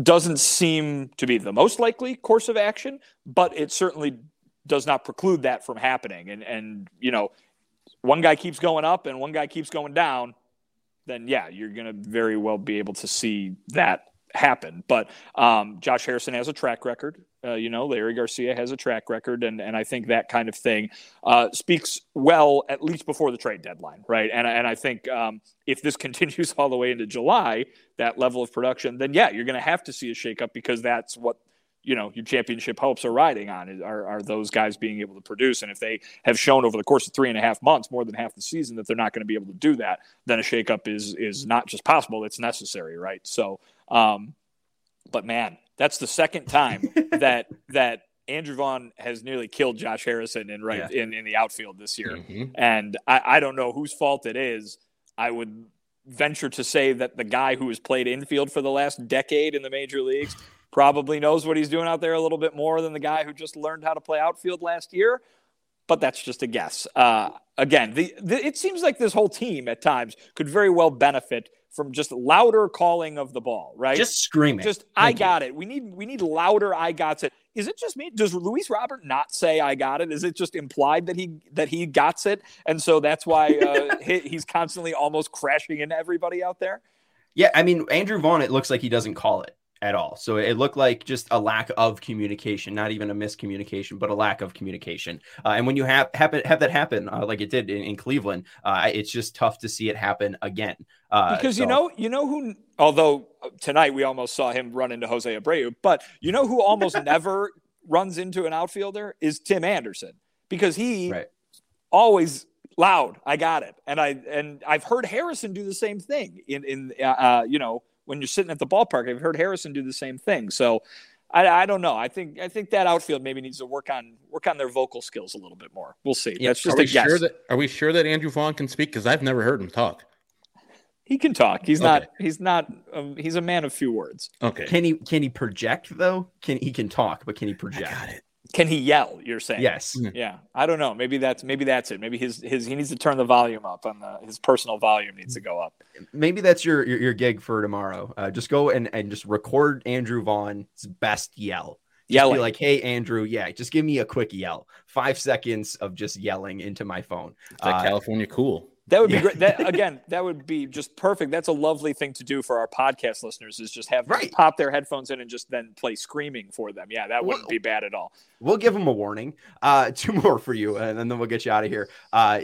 doesn't seem to be the most likely course of action, but it certainly does not preclude that from happening. And, and you know, one guy keeps going up and one guy keeps going down, then yeah, you're going to very well be able to see that happen. But um, Josh Harrison has a track record. Uh, you know, Leury Garcia has a track record, and and I think that kind of thing uh, speaks well at least before the trade deadline, right? And and I think um, if this continues all the way into July, that level of production, then yeah, you're going to have to see a shakeup because that's what you know your championship hopes are riding on are, are those guys being able to produce and if they have shown over the course of three and a half months more than half the season that they're not going to be able to do that then a shakeup is is not just possible it's necessary right so um, but man, that's the second time that that Andrew Vaughn has nearly killed Josh Harrison in right yeah. in, in the outfield this year. Mm-hmm. And I, I don't know whose fault it is. I would venture to say that the guy who has played infield for the last decade in the major leagues probably knows what he's doing out there a little bit more than the guy who just learned how to play outfield last year. But that's just a guess. Uh, again, the, the, it seems like this whole team at times could very well benefit from just louder calling of the ball, right? Just screaming. Just Thank I got you. it. We need we need louder I got it. Is it just me? Does Luis Robert not say I got it? Is it just implied that he that he got it, and so that's why uh, he, he's constantly almost crashing into everybody out there? Yeah, I mean Andrew Vaughn. It looks like he doesn't call it at all. So it looked like just a lack of communication, not even a miscommunication, but a lack of communication. Uh, and when you have happen have that happen, uh, like it did in, in Cleveland, uh, it's just tough to see it happen again. Uh, because so. you know, you know who. Although tonight we almost saw him run into Jose Abreu, but you know who almost never runs into an outfielder is Tim Anderson because he right. always loud. I got it, and I and I've heard Harrison do the same thing in in uh, uh, you know when you're sitting at the ballpark. I've heard Harrison do the same thing. So I, I, don't know. I think I think that outfield maybe needs to work on work on their vocal skills a little bit more. We'll see. Yeah, That's just are a guess. Sure that, are we sure that Andrew Vaughn can speak? Because I've never heard him talk. He can talk. He's okay. not. He's not. Um, he's a man of few words. Okay. Can he? Can he project though? Can he can talk, but can he project? I got it. Can he yell? You're saying yes. Mm-hmm. Yeah, I don't know. Maybe that's maybe that's it. Maybe his his he needs to turn the volume up on the his personal volume needs to go up. Maybe that's your your, your gig for tomorrow. Uh, just go and and just record Andrew Vaughn's best yell. Just yelling. be like, "Hey, Andrew, yeah, just give me a quick yell. Five seconds of just yelling into my phone." It's like uh, California cool. That would be yeah. great. That again, that would be just perfect. That's a lovely thing to do for our podcast listeners is just have right. pop their headphones in and just then play screaming for them. Yeah, that wouldn't be bad at all. We'll give them a warning. Uh, two more for you, and then we'll get you out of here. Uh,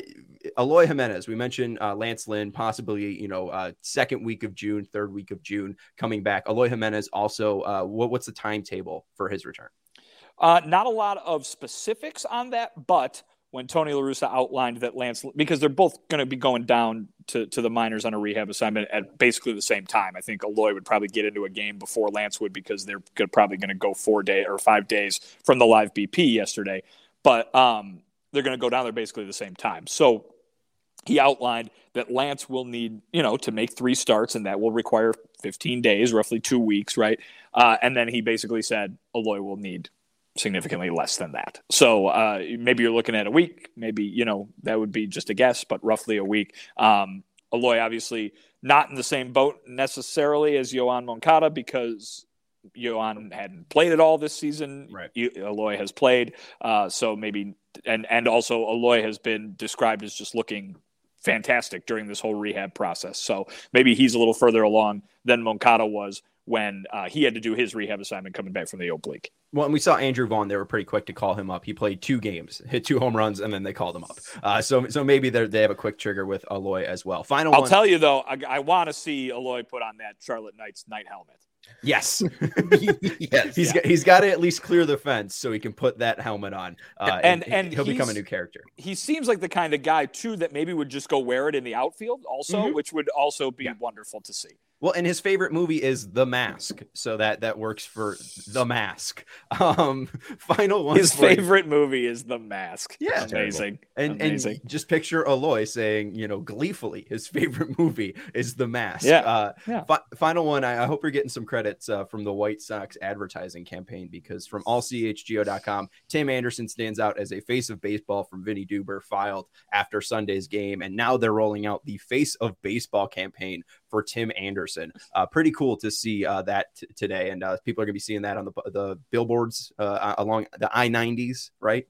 Eloy Jimenez, we mentioned uh, Lance Lynn, possibly you know uh, second week of June, third week of June coming back. Eloy Jimenez also. Uh, what, what's the timetable for his return? Uh, not a lot of specifics on that, but when Tony La Russa outlined that Lance, because they're both going to be going down to, to the minors on a rehab assignment at basically the same time. I think Eloy would probably get into a game before Lance would because they're probably going to go four day or five days from the live BP yesterday. But um, they're going to go down there basically the same time. So he outlined that Lance will need, you know, to make three starts, and that will require 15 days, roughly two weeks, right? Uh, and then he basically said Eloy will need significantly less than that. So uh, maybe you're looking at a week. Maybe you know that would be just a guess, but roughly a week. Um, Eloy obviously not in the same boat necessarily as Yoan Moncada because Yoan hadn't played at all this season. Right. Eloy has played, uh, so maybe and and also Eloy has been described as just looking fantastic during this whole rehab process. So maybe he's a little further along than Moncada was when uh, he had to do his rehab assignment coming back from the oblique. Well, and we saw Andrew Vaughn. They were pretty quick to call him up. He played two games, hit two home runs, and then they called him up. Uh, so, so maybe they have a quick trigger with Eloy as well. Final. I'll one. tell you though, I, I want to see Eloy put on that Charlotte Knights night helmet. Yes, yes. he's got, he's got to at least clear the fence so he can put that helmet on. Uh, And- and, and he'll become a new character. He seems like the kind of guy too that maybe would just go wear it in the outfield, also, Mhm. which would also be Yeah. wonderful to see. Well, and his favorite movie is The Mask, so that that works for The Mask. Um, final one. His for you. favorite movie is The Mask. Yeah. amazing, And, amazing. and just picture Eloy saying, you know, gleefully, his favorite movie is The Mask. Yeah, Uh, yeah. fi- final one. I, I hope you're getting some credits uh, from the White Sox advertising campaign because from allchgo.com, Tim Anderson stands out as a face of baseball from Vinnie Duber filed after Sunday's game. And now they're rolling out the face of baseball campaign for Tim Anderson. Uh, pretty cool to see uh, that t- today. And uh, people are going to be seeing that on the, the billboards uh, along the I 90s, right?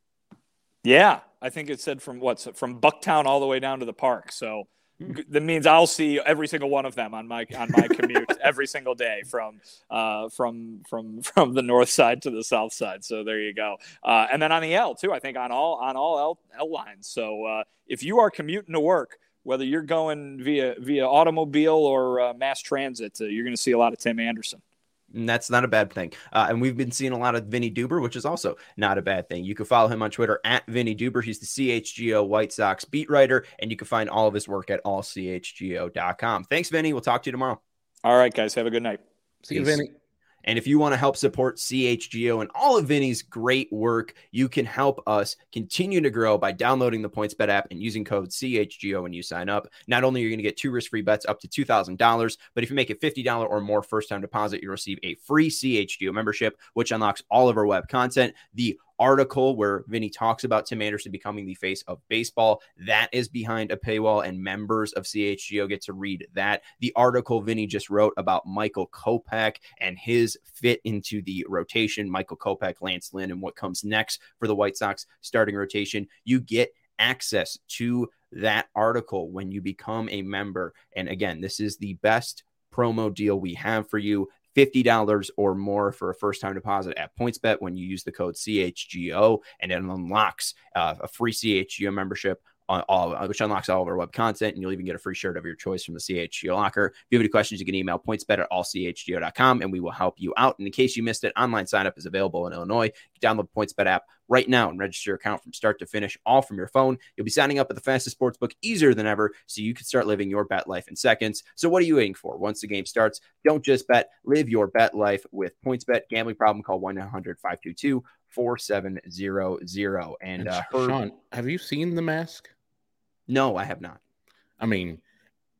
Yeah, I think it said from what's from Bucktown all the way down to the park. So Hmm. that means I'll see every single one of them on my on my commute every single day from uh, from from from the north side to the south side. So there you go. Uh, and then on the L too. I think on all on all L, L lines. So uh, if you are commuting to work. Whether you're going via via automobile or uh, mass transit, uh, you're going to see a lot of Tim Anderson. And that's not a bad thing. Uh, and we've been seeing a lot of Vinnie Duber, which is also not a bad thing. You can follow him on Twitter at Vinnie Duber. He's the CHGO White Sox beat writer, and you can find all of his work at allchgo.com. Thanks, Vinnie. We'll talk to you tomorrow. All right, guys, have a good night. See you, Peace. Vinnie. And if you want to help support CHGO and all of Vinnie's great work, you can help us continue to grow by downloading the PointsBet app and using code CHGO when you sign up. Not only are you going to get two risk-free bets up to $2,000, but if you make a $50 or more first-time deposit, you'll receive a free CHGO membership, which unlocks all of our web content. The article where Vinnie talks about Tim Anderson becoming the face of baseball. That is behind a paywall, and members of CHGO get to read that. The article Vinnie just wrote about Michael Kopech and his fit into the rotation, Michael Kopech, Lance Lynn, and what comes next for the White Sox starting rotation. You get access to that article when you become a member. And again, this is the best promo deal we have for you. $50 or more for a first time deposit at PointsBet when you use the code CHGO, and it unlocks uh, a free CHGO membership. On all, uh, which unlocks all of our web content, and you'll even get a free shirt of your choice from the CHGO locker. If you have any questions, you can email pointsbet at allchgo.com and we will help you out. And in case you missed it, online sign up is available in Illinois. Download the PointsBet app right now and register your account from start to finish, all from your phone. You'll be signing up at the fastest sports book easier than ever, so you can start living your bet life in seconds. So what are you waiting for? Once the game starts, don't just bet, live your bet life with PointsBet. Gambling problem, call 1-800-522-4700. And uh, Herb, Sean, have you seen The Mask? No, I have not. I mean,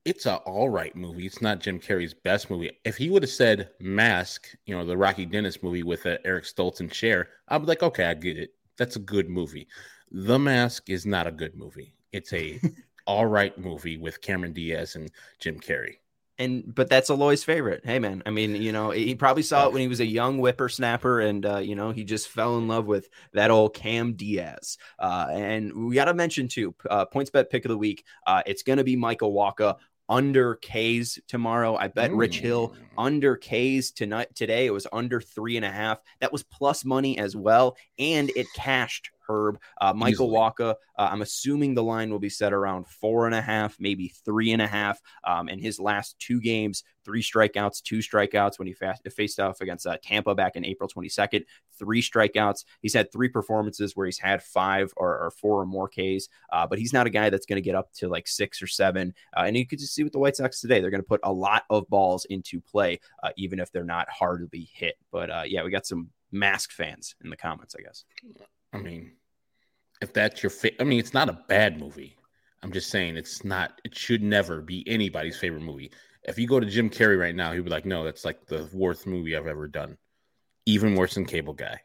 it's a all right movie. It's not Jim Carrey's best movie. If he would have said Mask, you know, the Rocky Dennis movie with uh, Eric Stoltz and Cher, I'd be like, okay, I get it. That's a good movie. The Mask is not a good movie. It's a all right movie with Cameron Diaz and Jim Carrey. And but that's Eloy's favorite. Hey man, I mean, you know, he probably saw it when he was a young whippersnapper, and uh, you know, he just fell in love with that old Cam Diaz. Uh, and we got to mention too, uh, points bet pick of the week. Uh, it's going to be Michael Wacha under K's tomorrow. I bet Rich Hill Mm. under K's tonight today. It was under three and a half. That was plus money as well, and it cashed. Herb, uh, Michael Easily. Wacha. Uh, I'm assuming the line will be set around four and a half, maybe three and a half. Um, in his last two games, three strikeouts, two strikeouts when he fa- faced off against uh, Tampa back in April 22nd, three strikeouts. He's had three performances where he's had five or, or four or more Ks, uh, but he's not a guy that's going to get up to like six or seven. Uh, and you could just see with the White Sox today, they're going to put a lot of balls into play, uh, even if they're not hardly hit. But uh, yeah, we got some mask fans in the comments, I guess. I mean, if that's your fa- I mean, it's not a bad movie. I'm just saying it's not, it should never be anybody's favorite movie. If you go to Jim Carrey right now, he'd be like, no, that's like the worst movie I've ever done. Even worse than Cable Guy.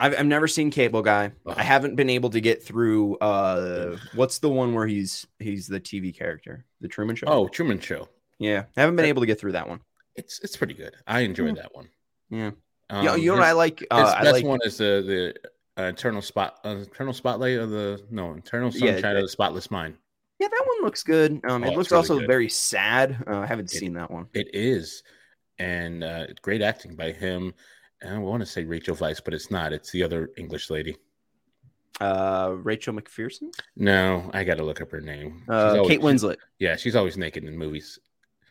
I've, I've never seen Cable Guy. I haven't been able to get through. Uh, what's the one where he's he's the TV character, the Truman Show? Oh, Truman Show. yeah, I haven't been able to get through that one. It's it's pretty good. I enjoy Hmm. that one. Yeah. Um, you know, you know what I like? His Uh, I best like one is the the uh, eternal spot, uh, eternal spotlight of the no, eternal Yeah, sunshine of the spotless mind. yeah, that one looks good. Um, Oh, it looks really also good. very sad. Uh, I haven't It- seen that one. It is, and uh, great acting by him. And I want to say Rachel Weisz, but it's not. It's the other English lady. Uh, Rachel McPherson, No, I got to look up her name. She's uh, always- Kate Winslet. Yeah, she's always naked in movies.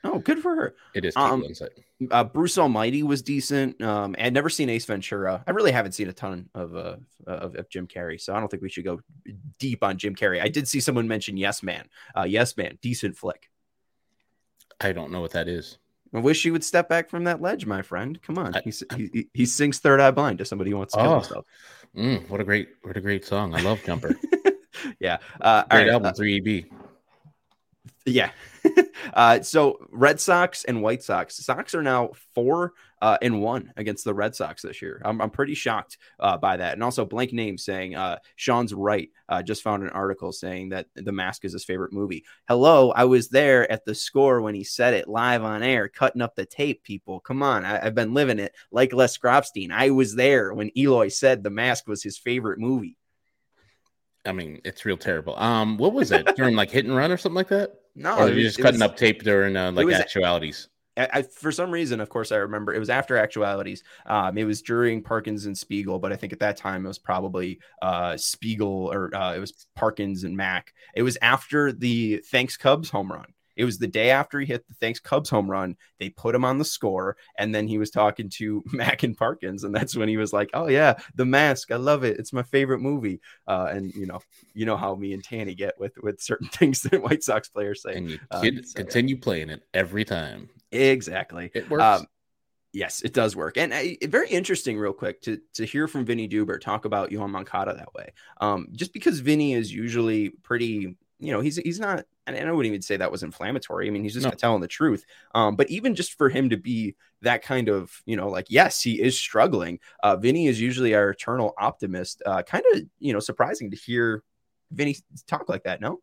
Oh, good for her. It is Kate Um, Winslet. Uh, Bruce Almighty was decent. Um, I'd never seen Ace Ventura. I really haven't seen a ton of, uh, of of Jim Carrey, so I don't think we should go deep on Jim Carrey. I did see someone mention Yes Man. Uh, yes Man, decent flick. I don't know what that is. I wish you would step back from that ledge, my friend. Come on. I- He, he, he- sings Third Eye Blind to somebody who wants to kill Oh. himself. Mm, what a great, what a great song! I love Jumper. yeah. Uh, all Great right, album, uh, three EB. yeah. uh, so Red Sox and White Sox. Sox are now four uh, and one against the Red Sox this year. I'm, I'm pretty shocked uh, by that. And also, blank name saying uh, Sean's right. Uh, just found an article saying that The Mask is his favorite movie. Hello, I was there at the score when he said it live on air, cutting up the tape. People, come on, I, I've been living it like Les Grobstein. I was there when Eloy said The Mask was his favorite movie. I mean, it's real terrible. Um, what was it during like hit and run or something like that? No, or it you was- just cutting was- up tape during uh, like was- actualities? I, I, for some reason, of course, I remember it was after actualities. Um, it was during Parkins and Spiegel, but I think at that time it was probably uh, Spiegel or uh, it was Parkins and Mac. It was after the Thanks Cubs home run. It was the day after he hit the Thanks Cubs home run. They put him on the score, and then he was talking to Mac and Parkins, and that's when he was like, "Oh yeah, The Mask, I love it. It's my favorite movie." Uh, and you know, you know how me and Tanny get with with certain things that White Sox players say. And you Um, kid, so, yeah. continue playing it every time. Exactly. It works. Um, yes, it does work, and uh, very interesting. Real quick to to hear from Vinnie Duber talk about Yoan Moncada that way. Um, just because Vinnie is usually pretty, you know, he's he's not. And I wouldn't even say that was inflammatory. I mean, he's just No. telling the truth. Um, but even just for him to be that kind of, you know, like yes, he is struggling. Uh, Vinnie is usually our eternal optimist. Uh, kind of, you know, surprising to hear Vinnie talk like that. No,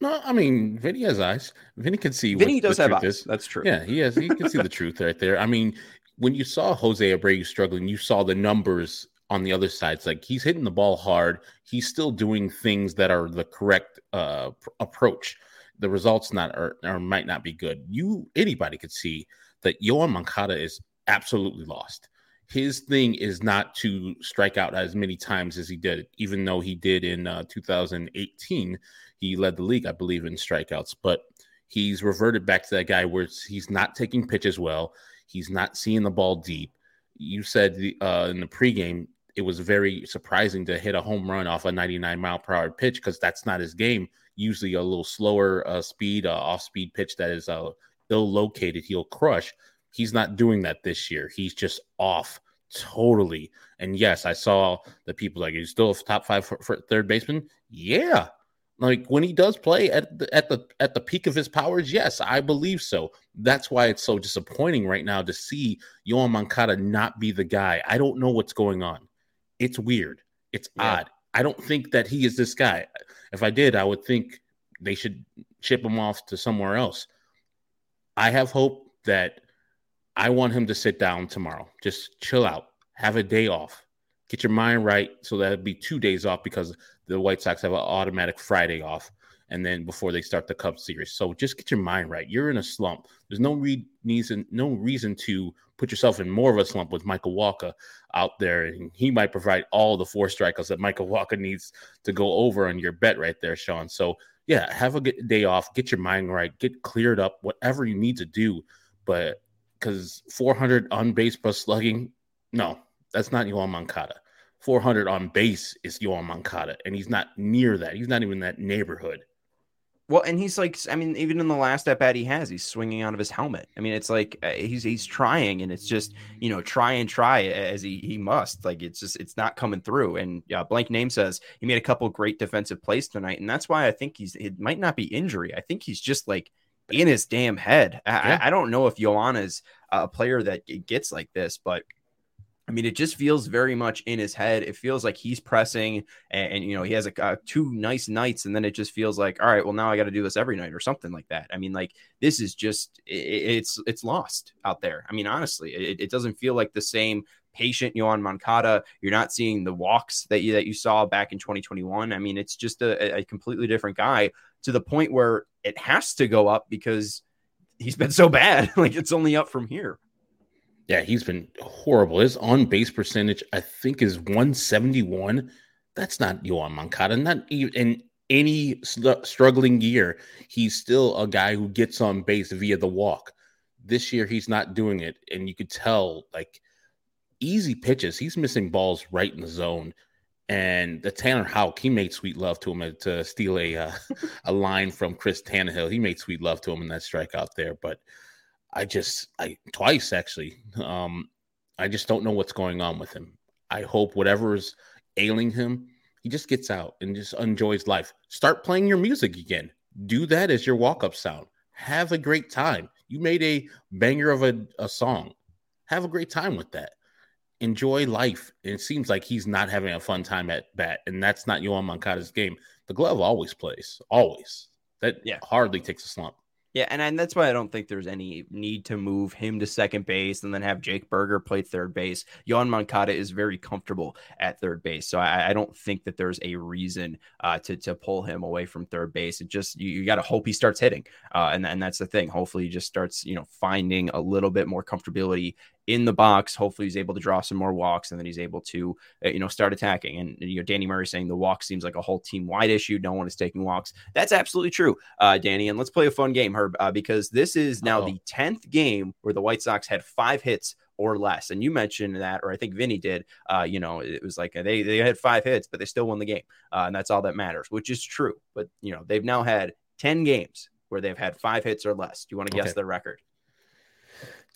no, I mean, Vinnie has eyes. Vinnie can see. Vinnie what does have eyes. is. That's true. Yeah, he has. He can see the truth right there. I mean, when you saw Jose Abreu struggling, you saw the numbers on the other side. It's like he's hitting the ball hard. He's still doing things that are the correct uh, pr- approach. The results not or, or might not be good. You anybody could see that Yoan Moncada is absolutely lost. His thing is not to strike out as many times as he did, even though he did in uh, 2018. He led the league, I believe, in strikeouts, but he's reverted back to that guy where he's not taking pitches well. He's not seeing the ball deep. You said the, uh, in the pregame, it was very surprising to hit a home run off a 99 mile per hour pitch because that's not his game. Usually a little slower uh, speed, uh, off speed pitch that is uh, ill located, he'll crush. He's not doing that this year. He's just off totally. And yes, I saw the people like he's still a top five for, for third baseman. Yeah, like when he does play at the, at the at the peak of his powers, yes, I believe so. That's why it's so disappointing right now to see Yoan Moncada not be the guy. I don't know what's going on. It's weird. It's Yeah. odd. I don't think that he is this guy. If I did, I would think they should ship him off to somewhere else. I have hope that I want him to sit down tomorrow. Just chill out, have a day off, get your mind right. So that'd be two days off because the White Sox have an automatic Friday off, and then before they start the Cup Series. So just get your mind right. You're in a slump. There's no re- reason, no reason to put yourself in more of a slump with Michael Wacha out there, and he might provide all the four strikeouts that Michael Walker needs to go over on your bet right there, Sean. So yeah, have a good day off, get your mind right, get cleared up, whatever you need to do. But because 400 on base plus slugging, no, that's not Yoan Moncada. 400 on base is Yoan Moncada, and he's not near that. He's not even in that neighborhood. Well, and he's like, I mean, even in the last at bat he has, he's swinging out of his helmet. I mean, it's like uh, he's he's trying, and it's just you know try and try as he he must. Like it's just it's not coming through. And uh, blank name says he made a couple great defensive plays tonight, and that's why I think he's it might not be injury. I think he's just like in his damn head. I, Yeah. I, I don't know if Joanna's a player that gets like this, but I mean, it just feels very much in his head. It feels like he's pressing, and, and you know he has a, uh, two nice nights, and then it just feels like, all right, well now I got to do this every night or something like that. I mean, like this is just it, it's it's lost out there. I mean, honestly, it, it doesn't feel like the same patient Yoan Moncada. You're not seeing the walks that you that you saw back in 2021. I mean, it's just a, a completely different guy to the point where it has to go up because he's been so bad. like it's only up from here. Yeah, he's been horrible. His on base percentage, I think, is 171. That's not Yoan Moncada. Not even in any struggling year, he's still a guy who gets on base via the walk. This year, he's not doing it. And you could tell, like, easy pitches, he's missing balls right in the zone. And the Tanner Houck, he made sweet love to him uh, to steal a uh, a line from Chris Tannehill. He made sweet love to him in that strikeout there. But I just I twice actually. Um, I just don't know what's going on with him. I hope whatever is ailing him, he just gets out and just enjoys life. Start playing your music again. Do that as your walk-up sound. Have a great time. You made a banger of a, a song. Have a great time with that. Enjoy life. And it seems like he's not having a fun time at bat, and that's not Yoan Moncada's game. The glove always plays, always. That yeah. hardly takes a slump. Yeah, and, and that's why I don't think there's any need to move him to second base and then have Jake Burger play third base. Yoan Moncada is very comfortable at third base, so I, I don't think that there's a reason uh, to to pull him away from third base. It just you, you got to hope he starts hitting, uh, and and that's the thing. Hopefully, he just starts you know finding a little bit more comfortability in the box. Hopefully, he's able to draw some more walks, and then he's able to, uh, you know, start attacking. And you know, Danny Murray saying the walk seems like a whole team wide issue. No one is taking walks. That's absolutely true, uh, Danny. And let's play a fun game, Herb, uh, because this is now oh. the tenth game where the White Sox had five hits or less. And you mentioned that, or I think Vinnie did. Uh, you know, it was like they they had five hits, but they still won the game, uh, and that's all that matters, which is true. But you know, they've now had ten games where they've had five hits or less. Do you want to guess okay. their record?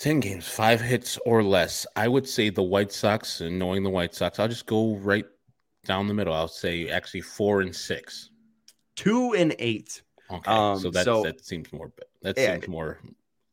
10 games, five hits or less. I would say the White Sox, and knowing the White Sox, I'll just go right down the middle. I'll say actually four and six. Two and eight. Okay. Um, so, that, so that seems more, that yeah, seems more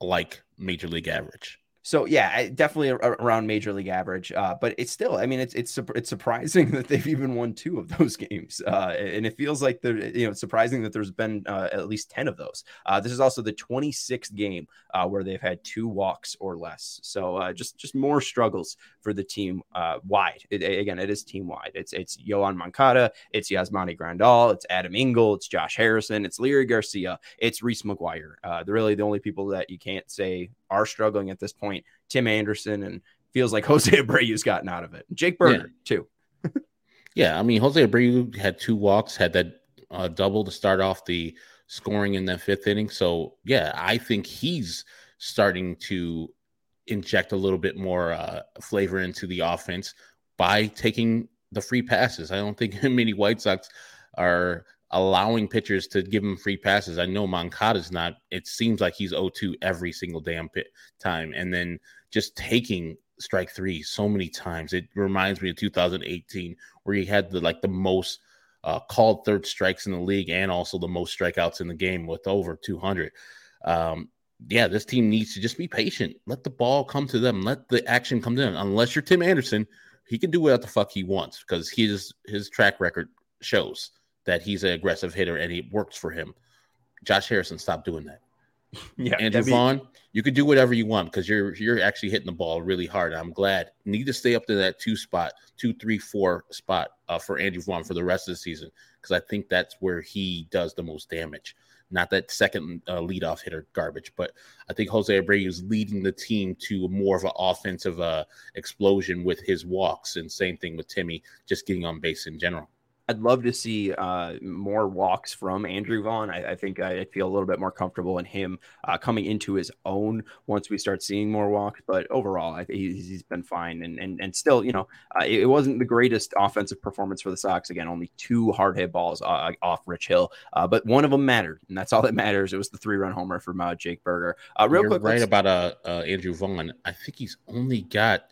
like major league average. So yeah, definitely around major league average. Uh, but it's still, I mean, it's it's it's surprising that they've even won two of those games, uh, and it feels like they're you know surprising that there's been uh, at least ten of those. Uh, this is also the 26th game uh, where they've had two walks or less. So uh, just just more struggles for the team wide. It, again, it is team wide. It's it's Yoan Moncada, it's Yasmani Grandal, it's Adam Engel, it's Josh Harrison, it's Leury Garcia, it's Reese McGuire. they're really the only people that you can't say are struggling at this point. Tim Anderson and feels like Jose Abreu's gotten out of it. Jake Burger yeah. too. yeah, I mean Jose Abreu had two walks, had that uh, double to start off the scoring in the fifth inning. So yeah, I think he's starting to inject a little bit more uh, flavor into the offense by taking the free passes. I don't think many White Sox are allowing pitchers to give him free passes. I know Moncada's not. It seems like he's 0-2 every single damn pit time, and then just taking strike three so many times. It reminds me of 2018 where he had the like the most uh, called third strikes in the league and also the most strikeouts in the game with over 200. Um, yeah, this team needs to just be patient. Let the ball come to them. Let the action come to them. Unless you're Tim Anderson, he can do what the fuck he wants because his his track record shows that he's an aggressive hitter and it works for him. Josh Harrison, stop doing that. Yeah, Andrew Vaughn, you could do whatever you want because you're you're actually hitting the ball really hard. I'm glad. Need to stay up to that two spot, two, three, four spot uh, for Andrew Vaughn for the rest of the season because I think that's where he does the most damage. Not that second uh, leadoff hitter garbage, but I think Jose Abreu is leading the team to more of an offensive uh, explosion with his walks, and same thing with Timmy, just getting on base in general. I'd love to see uh, more walks from Andrew Vaughn. I, I, think I feel a little bit more comfortable in him uh, coming into his own once we start seeing more walks. But overall, I think he's, he's been fine, and and and still, you know, uh, it, wasn't the greatest offensive performance for the Sox. Again, only two hard hit balls uh, off Rich Hill, uh, but one of them mattered, and that's all that matters. It was the three run homer from uh, Jake Burger. real You're quick, right about uh, Andrew Vaughn. I think he's only got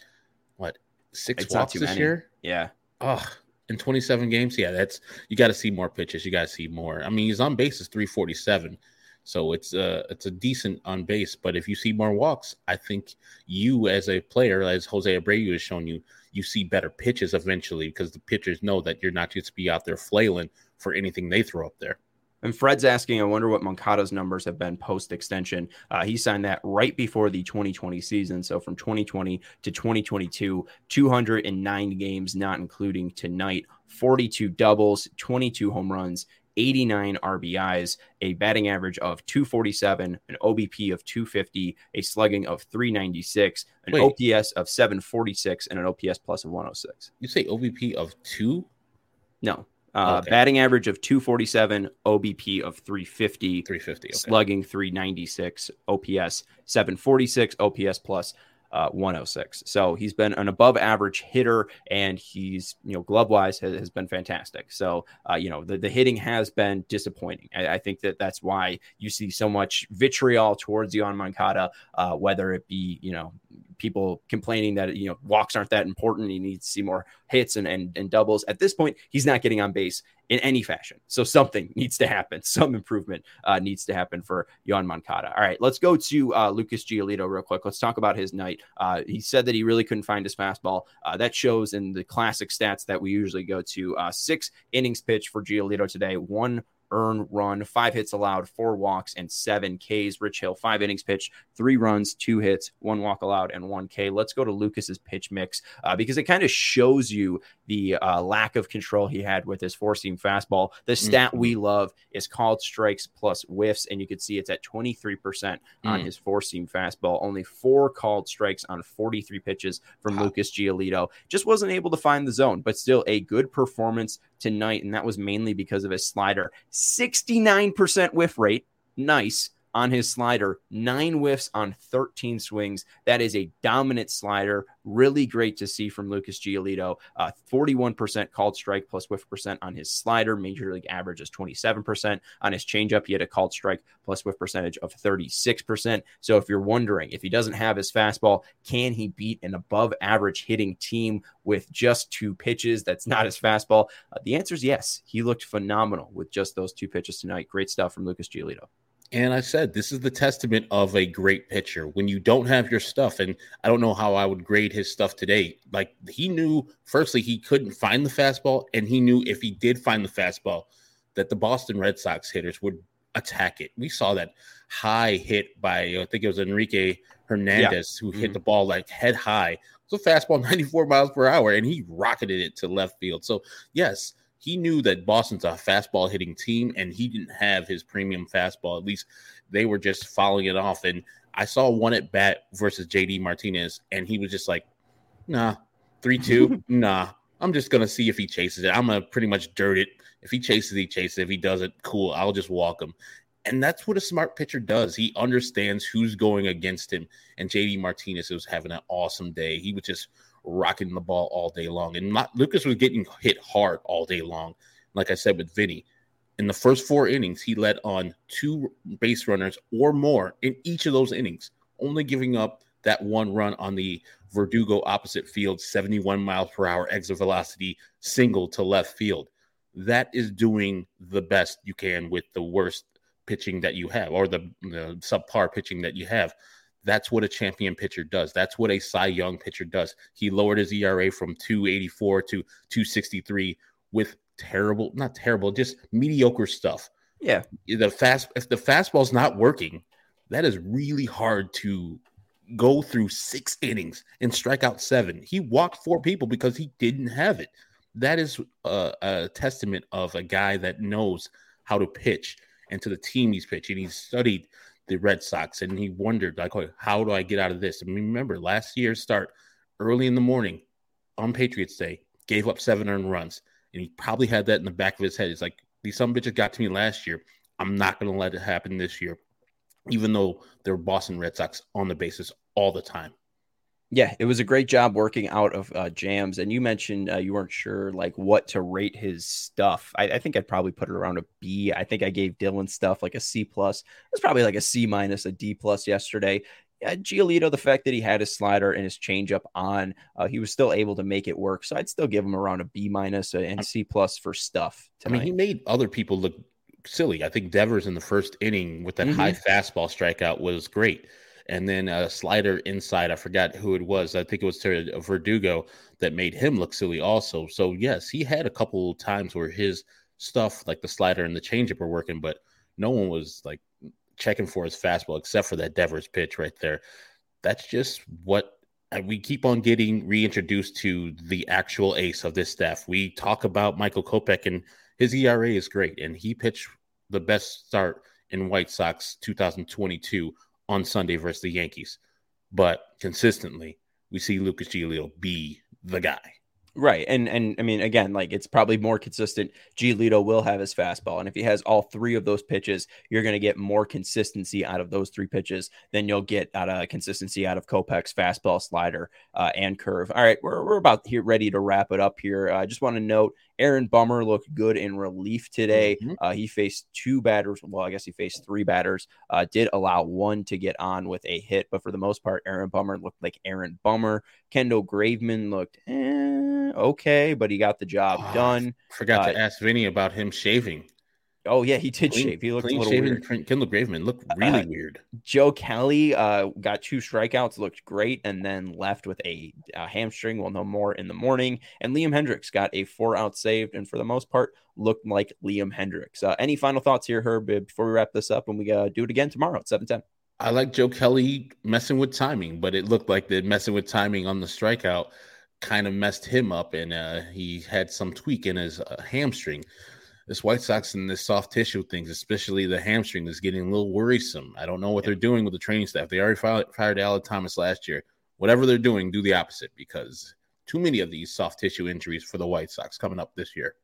what six walks this many. year. Yeah. Oh, in 27 games. Yeah, that's you got to see more pitches. You got to see more. I mean, he's on base is 347. So it's a it's a decent on base. But if you see more walks, I think you as a player, as Jose Abreu has shown you, you see better pitches eventually because the pitchers know that you're not just be out there flailing for anything they throw up there. And Fred's asking, I wonder what Moncada's numbers have been post extension. Uh, he signed that right before the 2020 season. So from 2020 to 2022, 209 games, not including tonight, 42 doubles, 22 home runs, 89 RBIs, a batting average of 247, an OBP of 250, a slugging of 396, an Wait. OPS of 746, and an OPS plus of 106. You say OBP of two? No, uh, okay. Batting average of 247, OBP of 350, 350, okay. slugging 396, OPS 746, OPS plus uh, 106. So he's been an above average hitter, and he's you know glove wise has, has, been fantastic. So uh, you know the, the hitting has been disappointing. I, I, think that that's why you see so much vitriol towards Yoan Moncada, uh, whether it be you know people complaining that you know walks aren't that important. He needs to see more hits and, and and doubles. At this point, he's not getting on base in any fashion. So something needs to happen. Some improvement uh, needs to happen for Yoan Moncada. All right, let's go to uh, Lucas Giolito real quick. Let's talk about his night. Uh, he said that he really couldn't find his fastball. Uh, that shows in the classic stats that we usually go to. Uh, six innings pitched for Giolito today. One earn run, five hits allowed, four walks, and seven Ks. Rich Hill, five innings pitched, three runs, two hits, one walk allowed, and one K. Let's go to Lucas's pitch mix uh, because it kind of shows you the uh, lack of control he had with his four seam fastball. The stat mm-hmm. we love is called strikes plus whiffs, and you can see it's at 23% on mm. his four seam fastball. Only four called strikes on 43 pitches from wow. Lucas Giolito. Just wasn't able to find the zone, but still a good performance tonight. And that was mainly because of his slider. 69% whiff rate. Nice on his slider, nine whiffs on 13 swings. That is a dominant slider. Really great to see from Lucas Giolito. Uh, 41% called strike plus whiff percent on his slider. Major league average is 27%. On his changeup, he had a called strike plus whiff percentage of 36%. So if you're wondering if he doesn't have his fastball, can he beat an above average hitting team with just two pitches? That's not his fastball. Uh, the answer is yes. He looked phenomenal with just those two pitches tonight. Great stuff from Lucas Giolito. And I said, this is the testament of a great pitcher. When you don't have your stuff, and I don't know how I would grade his stuff today. Like he knew, firstly, he couldn't find the fastball, and he knew if he did find the fastball, that the Boston Red Sox hitters would attack it. We saw that high hit by, I think it was Enrique Hernandez, yeah. who mm-hmm. hit the ball like head high. It was a fastball 94 miles per hour, and he rocketed it to left field. So, yes, he knew that Boston's a fastball hitting team and he didn't have his premium fastball. At least they were just following it off. And I saw one at bat versus JD Martinez, and he was just like, nah, 3 2, nah. I'm just going to see if he chases it. I'm going to pretty much dirt it. If he chases, he chases. If he doesn't, cool. I'll just walk him. And that's what a smart pitcher does. He understands who's going against him. And JD Martinez was having an awesome day. He was just rocking the ball all day long. And not, Lucas was getting hit hard all day long. Like I said with Vinnie, in the first four innings, he led on two base runners or more in each of those innings, only giving up that one run on the Verdugo opposite field, 71 miles per hour exit velocity single to left field. That is doing the best you can with the worst pitching that you have or the, the subpar pitching that you have. That's what a champion pitcher does. That's what a Cy Young pitcher does. He lowered his ERA from 284 to 263 with terrible, not terrible, just mediocre stuff. Yeah. The fast if the fastball's not working, that is really hard to go through six innings and strike out seven. He walked four people because he didn't have it. That is a, a testament of a guy that knows how to pitch and to the team he's pitching. He's studied the Red Sox, and he wondered like, oh, how do I get out of this? I mean, remember last year's start early in the morning on Patriots Day, gave up seven earned runs, and he probably had that in the back of his head. It's like these some bitches got to me last year. I'm not going to let it happen this year, even though they're Boston Red Sox on the basis all the time. Yeah, it was a great job working out of uh, jams. And you mentioned uh, you weren't sure like what to rate his stuff. I, I, think I'd probably put it around a B. I think I gave Dylan stuff like a C plus. It was probably like a C minus, a D plus yesterday. Yeah, Giolito, the fact that he had his slider and his changeup on, uh, he was still able to make it work. So I'd still give him around a B minus and C plus for stuff. Tonight. I mean, he made other people look silly. I think Devers in the first inning with that mm-hmm. high fastball strikeout was great. And then a slider inside, I forgot who it was. I think it was Verdugo that made him look silly also. So yes, he had a couple times where his stuff like the slider and the changeup were working, but no one was like checking for his fastball except for that Devers pitch right there. That's just what uh, we keep on getting reintroduced to the actual ace of this staff. We talk about Michael Kopech and his ERA is great, and he pitched the best start in White Sox 2022 on Sunday versus the Yankees. But consistently, we see Lucas Giolito be the guy. Right. And and I mean again, like it's probably more consistent. Giolito will have his fastball. And if he has all three of those pitches, you're going to get more consistency out of those three pitches than you'll get out of consistency out of Kopech's fastball, slider, uh, and curve. All right, we're, we're about here ready to wrap it up here. I uh, just want to note Aaron Bummer looked good in relief today. Mm-hmm. Uh, he faced two batters. Well, I guess he faced three batters. Uh, did allow one to get on with a hit, but for the most part, Aaron Bummer looked like Aaron Bummer. Kendall Graveman looked eh, okay, but he got the job oh, done. Forgot uh, to ask Vinnie about him shaving. Oh yeah, he did clean, shave. He looked a little weird. Kendall Graveman looked uh, really uh, weird. Joe Kelly uh, got two strikeouts, looked great, and then left with a, a, hamstring. We'll know more in the morning. And Liam Hendriks got a four out saved, and for the most part, looked like Liam Hendriks. Uh, any final thoughts here, Herb, before we wrap this up? And we uh, do it again tomorrow at seven ten. I like Joe Kelly messing with timing, but it looked like the messing with timing on the strikeout kind of messed him up, and uh, he had some tweak in his uh, hamstring. This White Sox and this soft tissue things, especially the hamstring, is getting a little worrisome. I don't know what they're doing with the training staff. They already fired, fired Allen Thomas last year. Whatever they're doing, do the opposite because too many of these soft tissue injuries for the White Sox coming up this year.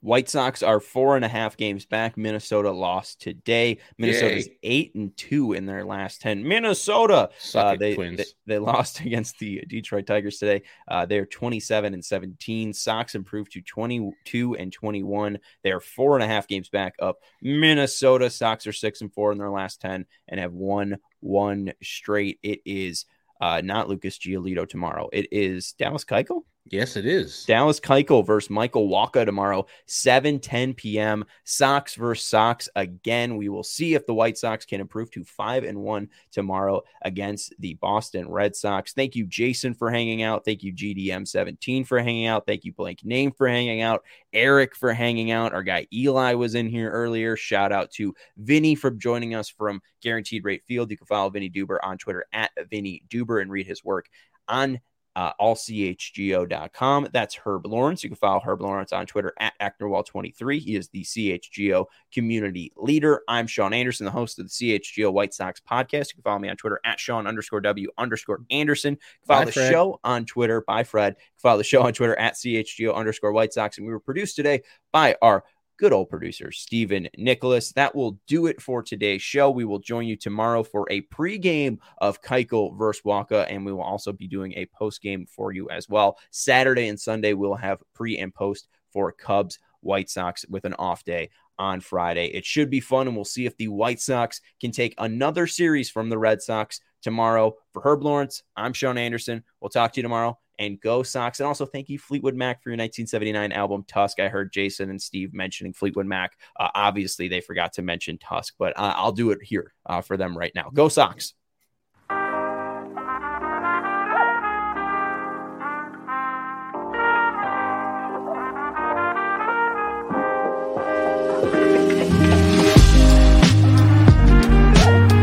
White Sox are four and a half games back. Minnesota lost today. Minnesota's Yay. eight and two in their last ten. Minnesota, uh, they, they, they lost against the Detroit Tigers today. Uh, they're twenty seven and seventeen. Sox improved to twenty two and twenty one. They are four and a half games back up. Minnesota Sox are six and four in their last ten and have won one straight. It is uh, not Lucas Giolito tomorrow. It is Dallas Keuchel. Yes, it is. Dallas Keuchel versus Michael Wacha tomorrow, 7 10 p.m. Sox versus Sox again. We will see if the White Sox can improve to 5 and 1 tomorrow against the Boston Red Sox. Thank you, Jason, for hanging out. Thank you, GDM17 for hanging out. Thank you, Blank Name, for hanging out. Eric for hanging out. Our guy Eli was in here earlier. Shout out to Vinnie for joining us from Guaranteed Rate Field. You can follow Vinnie Duber on Twitter at Vinnie Duber and read his work on uh, allchgo.com. That's Herb Lawrence. You can follow Herb Lawrence on Twitter at Acnerwall23. He is the CHGO community leader. I'm Sean Anderson, the host of the CHGO White Sox podcast. You can follow me on Twitter at Sean underscore W underscore Anderson. follow Bye, the Fred. show on Twitter by Fred. follow the show on Twitter at CHGO underscore White Sox. And we were produced today by our good old producer, Stephen Nicholas. That will do it for today's show. We will join you tomorrow for a pregame of Keuchel versus Wacha, and we will also be doing a postgame for you as well. Saturday and Sunday, we'll have pre and post for Cubs, White Sox with an off day on Friday. It should be fun, and we'll see if the White Sox can take another series from the Red Sox tomorrow. For Herb Lawrence, I'm Sean Anderson. We'll talk to you tomorrow and go Sox. And also thank you, Fleetwood Mac, for your 1979 album Tusk. I heard Jason and Steve mentioning Fleetwood Mac. Uh, obviously, they forgot to mention Tusk, but uh, I'll do it here uh, for them right now. Go Sox.